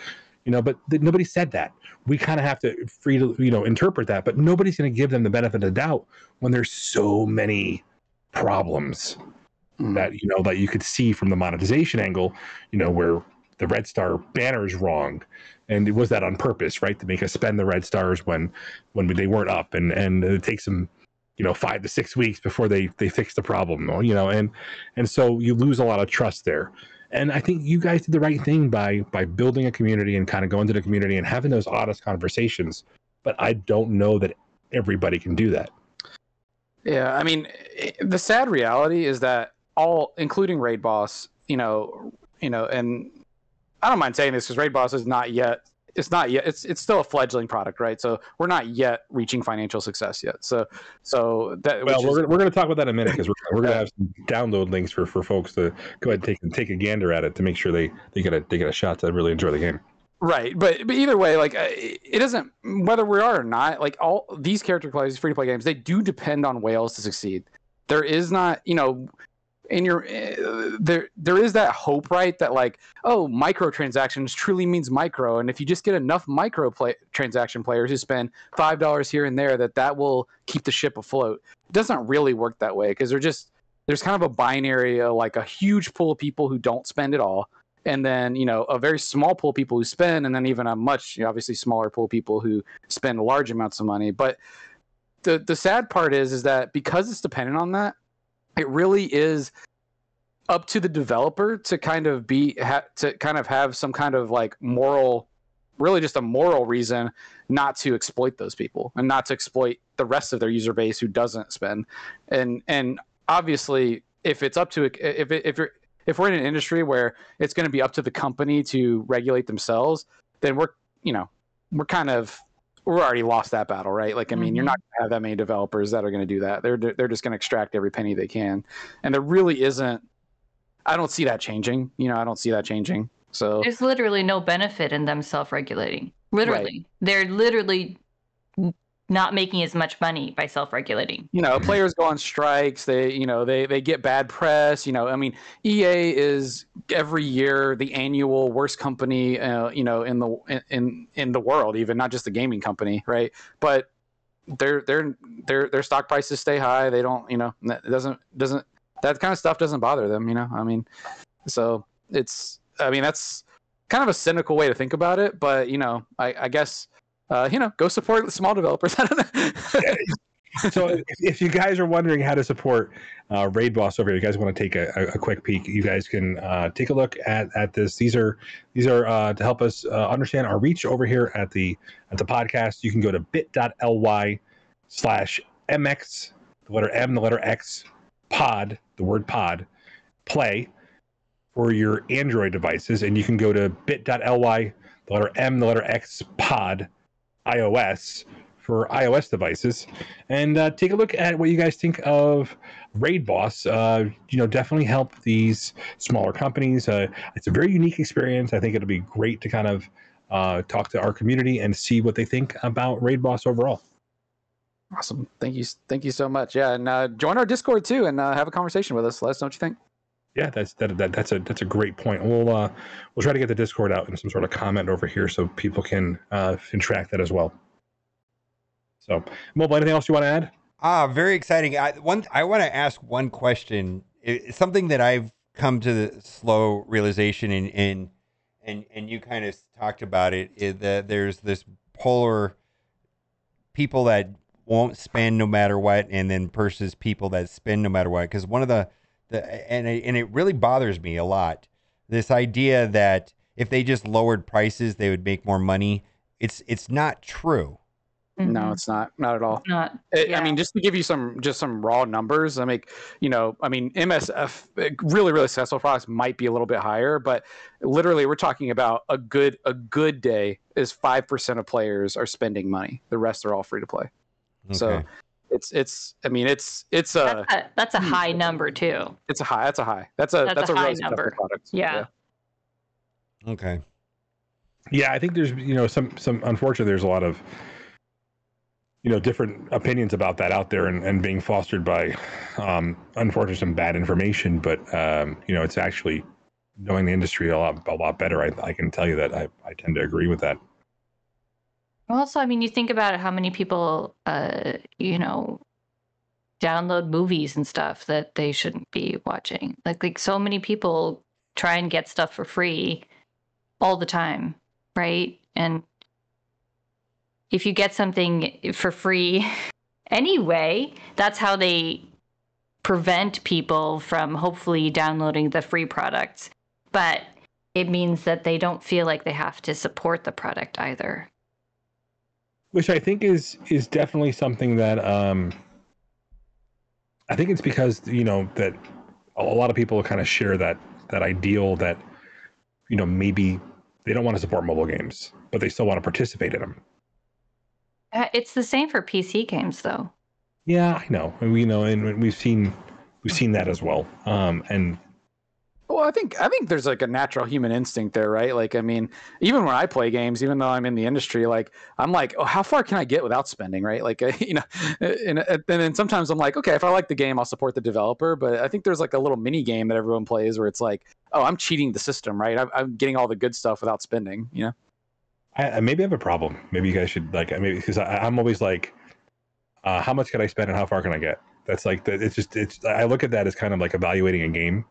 You know but th- nobody said that. We kind of have to free to you know interpret that but nobody's going to give them the benefit of the doubt when there's so many problems Mm. that you know that you could see from the monetization angle you know where the red star banner is wrong. And it was that on purpose right? To make us spend the red stars when when they weren't up. And and it takes them you know five to six weeks before they they fix the problem you know and and so you lose a lot of trust there. And i think you guys did the right thing by by building a community and kind of going to the community and having those honest conversations. But i don't know that everybody can do that. Yeah, I mean, the sad reality is that all, including Raid Boss, you know, you know, and I don't mind saying this because Raid Boss is not yet. It's not yet. It's it's still a fledgling product, right? So we're not yet reaching financial success yet. So so that well we're, is- we're going to talk about that in a minute because we're, we're going to have some download links for, for folks to go ahead and take take a gander at it to make sure they they get a they get a shot to really enjoy the game Right, but but either way, like uh, it doesn't whether we are or not. Like all these character plays, free to play games, they do depend on whales to succeed. There is not, you know, in your uh, there there is that hope, right? That like, oh, microtransactions truly means micro, and if you just get enough micro play transaction players who spend five dollars here and there, that that will keep the ship afloat. It doesn't really work that way because they're just there's kind of a binary, uh, like a huge pool of people who don't spend at all and then you know a very small pool of people who spend and then even a much you know, obviously smaller pool of people who spend large amounts of money but the the sad part is is that because it's dependent on that it really is up to the developer to kind of be ha- to kind of have some kind of like moral really just a moral reason not to exploit those people and not to exploit the rest of their user base who doesn't spend. And and obviously if it's up to if it, if you're if we're in an industry where it's going to be up to the company to regulate themselves, then we're, you know, we're kind of we're already lost that battle, right? Like, I mean, you're Mhm. not going to have that many developers that are going to do that. They're they're just going to extract every penny they can, and there really isn't. I don't see that changing. You know, I don't see that changing. So There's literally no benefit in them self-regulating. Literally, they're literally not making as much money by self-regulating. you know players go on strikes they you know they they get bad press you know i mean ea is every year the annual worst company uh, you know in the in in the world even not just the gaming company right but their their their their stock prices stay high they don't you know it doesn't doesn't that kind of stuff doesn't bother them you know i mean so it's I mean, that's kind of a cynical way to think about it, but you know, I, I guess uh, you know, go support small developers. So if, if, you guys are wondering how to support uh, Raid Boss over here, you guys want to take a, a, quick peek. You guys can uh, take a look at, at this. These are these are uh, to help us uh, understand our reach over here at the at the podcast. You can go to bit.ly slash mx the letter m the letter x pod the word pod play for your Android devices, and you can go to bit.ly the letter m the letter x pod iOS for iOS devices, and uh, take a look at what you guys think of Raid Boss. Uh, you know, definitely help these smaller companies. Uh, it's a very unique experience. I think it'll be great to kind of uh, talk to our community and see what they think about Raid Boss overall. Awesome. Thank you. Thank you so much. Yeah, and uh, join our Discord too, and uh, have a conversation with us. Let us know what you think. Yeah, that's that, that that's a that's a great point. We'll uh, we'll try to get the Discord out in some sort of comment over here so people can uh, can track that as well. So, mobile. Anything else you want to add? Ah, very exciting. I, one, I want to ask one question. Something that I've come to the slow realization, and and and and you kind of talked about it. Is that there's this polar people that won't spend no matter what, and then versus people that spend no matter what. Because one of the the and it, and it really bothers me a lot. This idea that if they just lowered prices, they would make more money. It's it's not true. Mm-hmm. No, it's not. Not at all. Not. It, yeah. I mean, just to give you some just some raw numbers, I mean, you know, I mean, MSF really really successful products might be a little bit higher, but literally we're talking about a good a good day is five percent of players are spending money. The rest are all free to play. Okay. So it's it's I mean it's it's a that's a, that's a high number too. It's a high. That's a high. That's a that's, that's a, a high number. Product. Yeah. yeah. Okay. Yeah, I think there's you know some some unfortunately there's a lot of you know different opinions about that out there and, and being fostered by um, unfortunately some bad information but um, you know it's actually knowing the industry a lot a lot better I, I can tell you that I, I tend to agree with that also i mean you think about how many people uh, you know download movies and stuff that they shouldn't be watching like like so many people try and get stuff for free all the time right and if you get something for free anyway, that's how they prevent people from hopefully downloading the free products. But it means that they don't feel like they have to support the product either. Which I think is is definitely something that um I think it's because you know that a lot of people kind of share that that ideal that you know maybe they don't want to support mobile games, but they still want to participate in them. Uh, it's the same for PC games, though. Yeah, I know. We know, and we've seen we've seen that as well. Um, and well, I think I think there's like a natural human instinct there, right? Like, I mean, even when I play games, even though I'm in the industry, like I'm like, oh, how far can I get without spending, right? Like, you know, and, and then sometimes I'm like, okay, if I like the game, I'll support the developer. But I think there's like a little mini game that everyone plays where it's like, oh, I'm cheating the system, right? I'm, I'm getting all the good stuff without spending, you know. I, maybe I have a problem. Maybe you guys should like maybe because I'm always like, uh, how much can I spend and how far can I get? That's like the, it's just it's. I look at that as kind of like evaluating a game.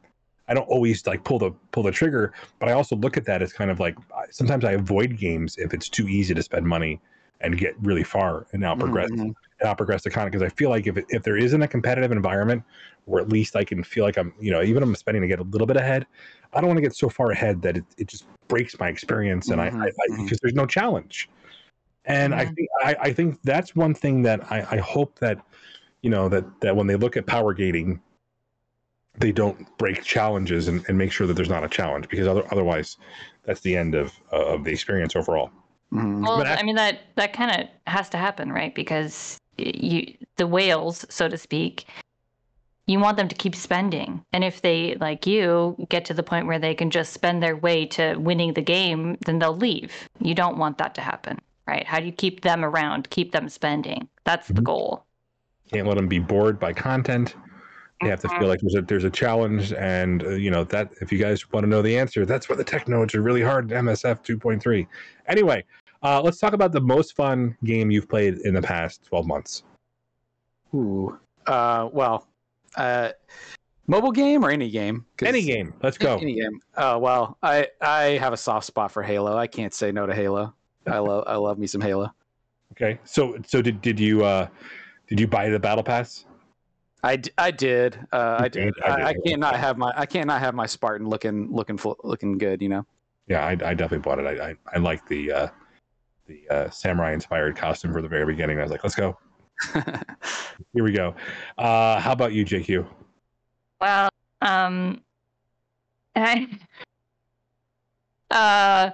I don't always like pull the pull the trigger, but I also look at that as kind of like sometimes I avoid games if it's too easy to spend money and get really far and now progress mm-hmm. and now progress the content because I feel like if it, if there isn't a competitive environment where at least I can feel like I'm you know even if I'm spending to get a little bit ahead, I don't want to get so far ahead that it, it just breaks my experience and mm-hmm. I, I, I, mm-hmm. because there's no challenge. And mm-hmm. I think I, I think that's one thing that I, I hope that you know that that when they look at power gating, they don't break challenges and, and make sure that there's not a challenge because other, otherwise that's the end of uh, of the experience overall. Mm-hmm. Well, I, I mean that that kind of has to happen, right? Because you the whales, so to speak, you want them to keep spending. And if they, like you, get to the point where they can just spend their way to winning the game, then they'll leave. You don't want that to happen, right? How do you keep them around, keep them spending? That's the mm-hmm. goal. Can't let them be bored by content. They have to feel like there's a there's a challenge, and uh, you know that if you guys want to know the answer, that's where the tech nodes are really hard in MSF 2.3. Anyway, uh, let's talk about the most fun game you've played in the past 12 months. Ooh, uh, well, uh, Mobile game or any game? Any game. Let's go. Any game. Oh well, I I have a soft spot for Halo. I can't say no to Halo. I love I love me some Halo. Okay. So so did did you uh did you buy the battle pass? I, d- I did. Uh, I You did. did? I I, I can't not have my I can't not have my Spartan looking looking full, looking good. You know. Yeah, I, I definitely bought it. I I, I like the uh the uh, samurai inspired costume from the very beginning. I was like, let's go. Here we go. Uh how about you, JQ? Well, um, I, uh,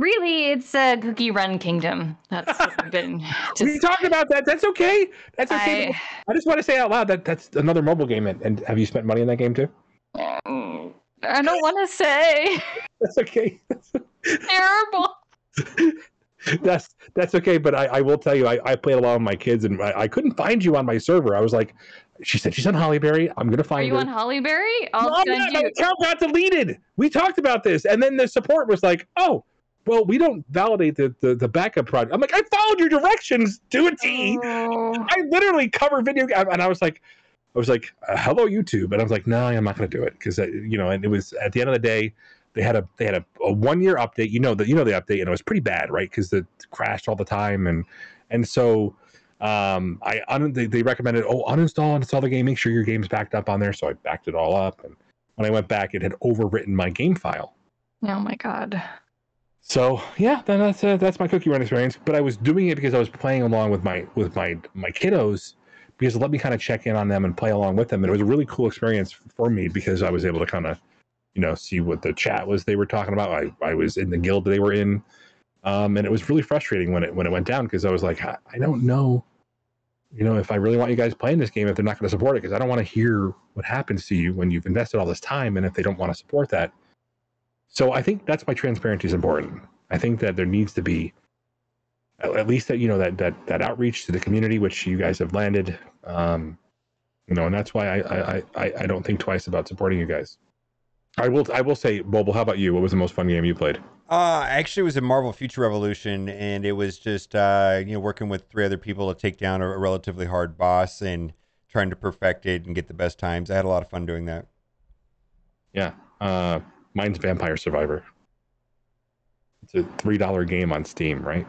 really, it's a Cookie Run Kingdom. That's been we just. talked about that. That's okay. That's okay. I, I just want to say out loud that that's another mobile game. And, and have you spent money on that game too? Mm, I don't want to say That's okay. terrible. that's that's okay. But I, I will tell you, I, I played along with my kids, and I, I couldn't find you on my server. I was like, she said she's on Hollyberry. I'm gonna Are find you her. on Hollyberry? I'll No, send not. My account got deleted. We talked about this, and then the support was like, "Oh, well, we don't validate the the, the backup project." I'm like, "I followed your directions to a T. Oh, I literally cover video, and I was like, I was like, uh, "Hello, YouTube," and I was like, "No, I'm not going to do it because you know." And it was at the end of the day, they had a they had a, a one year update. You know that you know the update, and it was pretty bad, right? Because it crashed all the time, and and so um I un- they, they recommended oh uninstall and install the game, make sure your game's backed up on there. So I backed it all up, and when I went back, it had overwritten my game file. oh my god. So yeah, then that's uh, that's my cookie run experience. But I was doing it because I was playing along with my with my my kiddos because it let me kind of check in on them and play along with them. And it was a really cool experience for me because I was able to kind of you know see what the chat was they were talking about. I I was in the guild they were in, um, and it was really frustrating when it when it went down because I was like I, I don't know. You know, if I really want you guys playing this game, if they're not going to support it, because I don't want to hear what happens to you when you've invested all this time, and if they don't want to support that, so I think that's why transparency is important. I think that there needs to be at, least that you know that that that outreach to the community, which you guys have landed. Um, you know, and that's why I I, I I don't think twice about supporting you guys. I will I will say, Bobo, how about you? What was the most fun game you played? Uh, actually, it was in Marvel Future Revolution, and it was just uh, you know working with three other people to take down a, a relatively hard boss and trying to perfect it and get the best times. I had a lot of fun doing that. Yeah, uh, mine's Vampire Survivor. It's a three dollar game on Steam, right?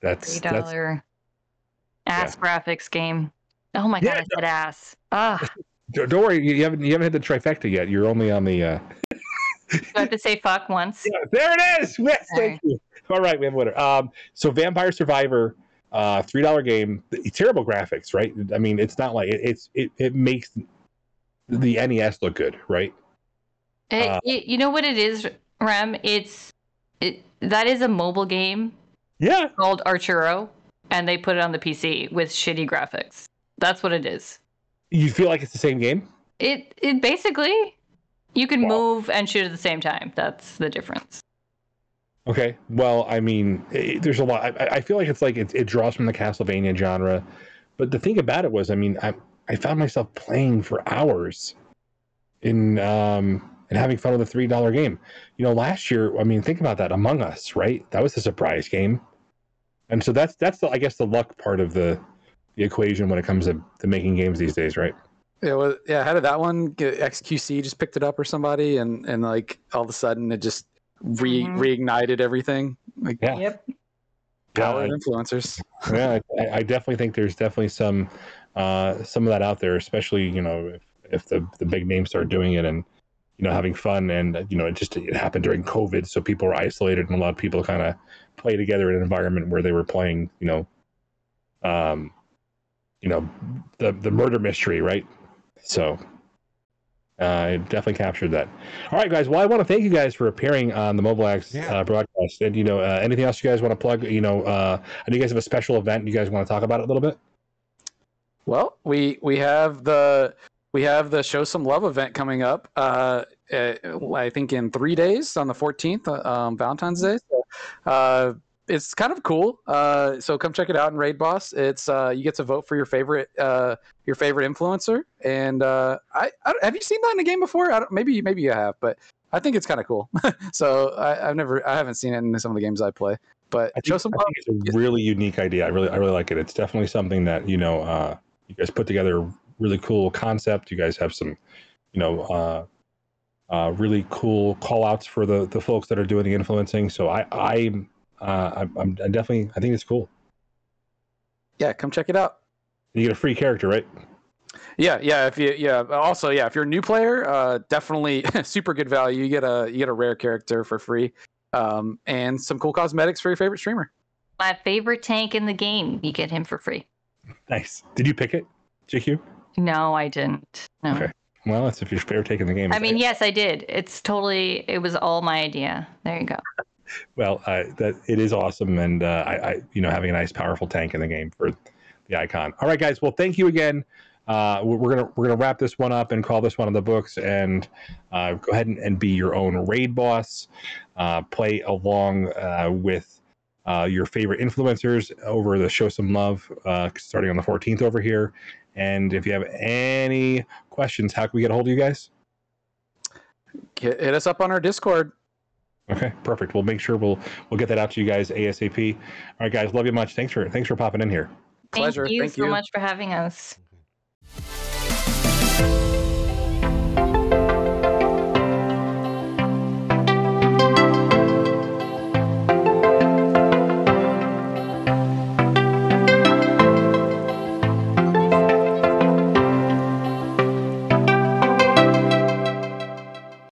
That's Three dollar ass graphics game. Oh my god, Yeah, I said ass. Ah, don't worry, you haven't you haven't hit the trifecta yet. You're only on the uh, do I have to say fuck once? Yeah, there it is. Yes, thank you. All right, we have a winner. Um, so Vampire Survivor, uh, three dollar game. Terrible graphics, right? I mean, it's not like it, it's it, it makes the NES look good, right? It, Uh, it- you know what it is, Rem? It's it that is a mobile game Yeah, called Archero, and they put it on the PC with shitty graphics. That's what it is. you feel like it's the same game. It it basically you can Wow. move and shoot at the same time. That's the difference. Okay. Well, I mean, it, there's a lot. I, I feel like it's like it, it draws from the Castlevania genre, but the thing about it was, I mean, I I found myself playing for hours in um and having fun with a three dollar game. You know, last year, I mean, think about that. Among Us, right? That was a surprise game, and so that's that's the I guess the luck part of the the equation when it comes to, to making games these days, right? Yeah, well, yeah. How did that one? Get, XQC just picked it up or somebody, and and like all of a sudden it just re Mhm. reignited everything. Like Yeah. Yep. power Yeah, influencers. yeah, I, I definitely think there's definitely some uh, some of that out there, especially you know if, if the the big names start doing it and you know having fun and you know it just it happened during COVID, so people were isolated and a lot of people kind of play together in an environment where they were playing, you know, um, you know the the murder mystery, right? So. Uh, it definitely captured that. All right, guys. Well, I want to thank you guys for appearing on the Mobile X Yeah. uh, broadcast. And you know, uh, anything else you guys want to plug? You know, uh, I know you guys have a special event. You guys want to talk about it a little bit? Well, we we have the we have the show some love event coming up. Uh, uh, I think in three days on the 14th, uh, um, Valentine's Day. So, uh, it's kind of cool. Uh, so come check it out in Raid Boss. It's uh, you get to vote for your favorite uh, your favorite influencer. And uh, I, I have you seen that in a game before? I don't, maybe maybe you have, but I think it's kind of cool. so I, I've never I haven't seen it in some of the games I play. But I think, show some I love. think it's a really unique idea. I really, I really like it. It's definitely something that you know, uh, you guys put together really cool concept. You guys have some, you know, uh, uh, really cool call outs for the the folks that are doing the influencing. So I I uh, I'm, I'm definitely I think it's cool. Yeah, come check it out. You get a free character, right? Yeah, yeah. If you, yeah. Also, yeah. If you're a new player, uh, definitely super good value. You get a you get a rare character for free, um, and some cool cosmetics for your favorite streamer. My favorite tank in the game, you get him for free. Nice. Did you pick it, JQ? No, I didn't. No. Okay. Well, that's if you're take in the game. I mean, yes, I did. It's totally. It was all my idea. There you go. Well, uh, that it is awesome, and uh, I, I, you know, having a nice, powerful tank in the game for the icon. All right, guys. Well, thank you again. Uh, we're we're gonna we're gonna wrap this one up and call this one of the books, and uh, go ahead and, and be your own raid boss. Uh, play along uh, with uh, your favorite influencers over the show some love, uh, starting on the 14th over here. And if you have any questions, how can we get a hold of you guys? Hit, hit us up on our Discord. Okay, perfect. We'll make sure we'll we'll get that out to you guys asap. All right, guys, love you much. Thanks for thanks for popping in here. Pleasure. Thank you Thank so you. much for having us.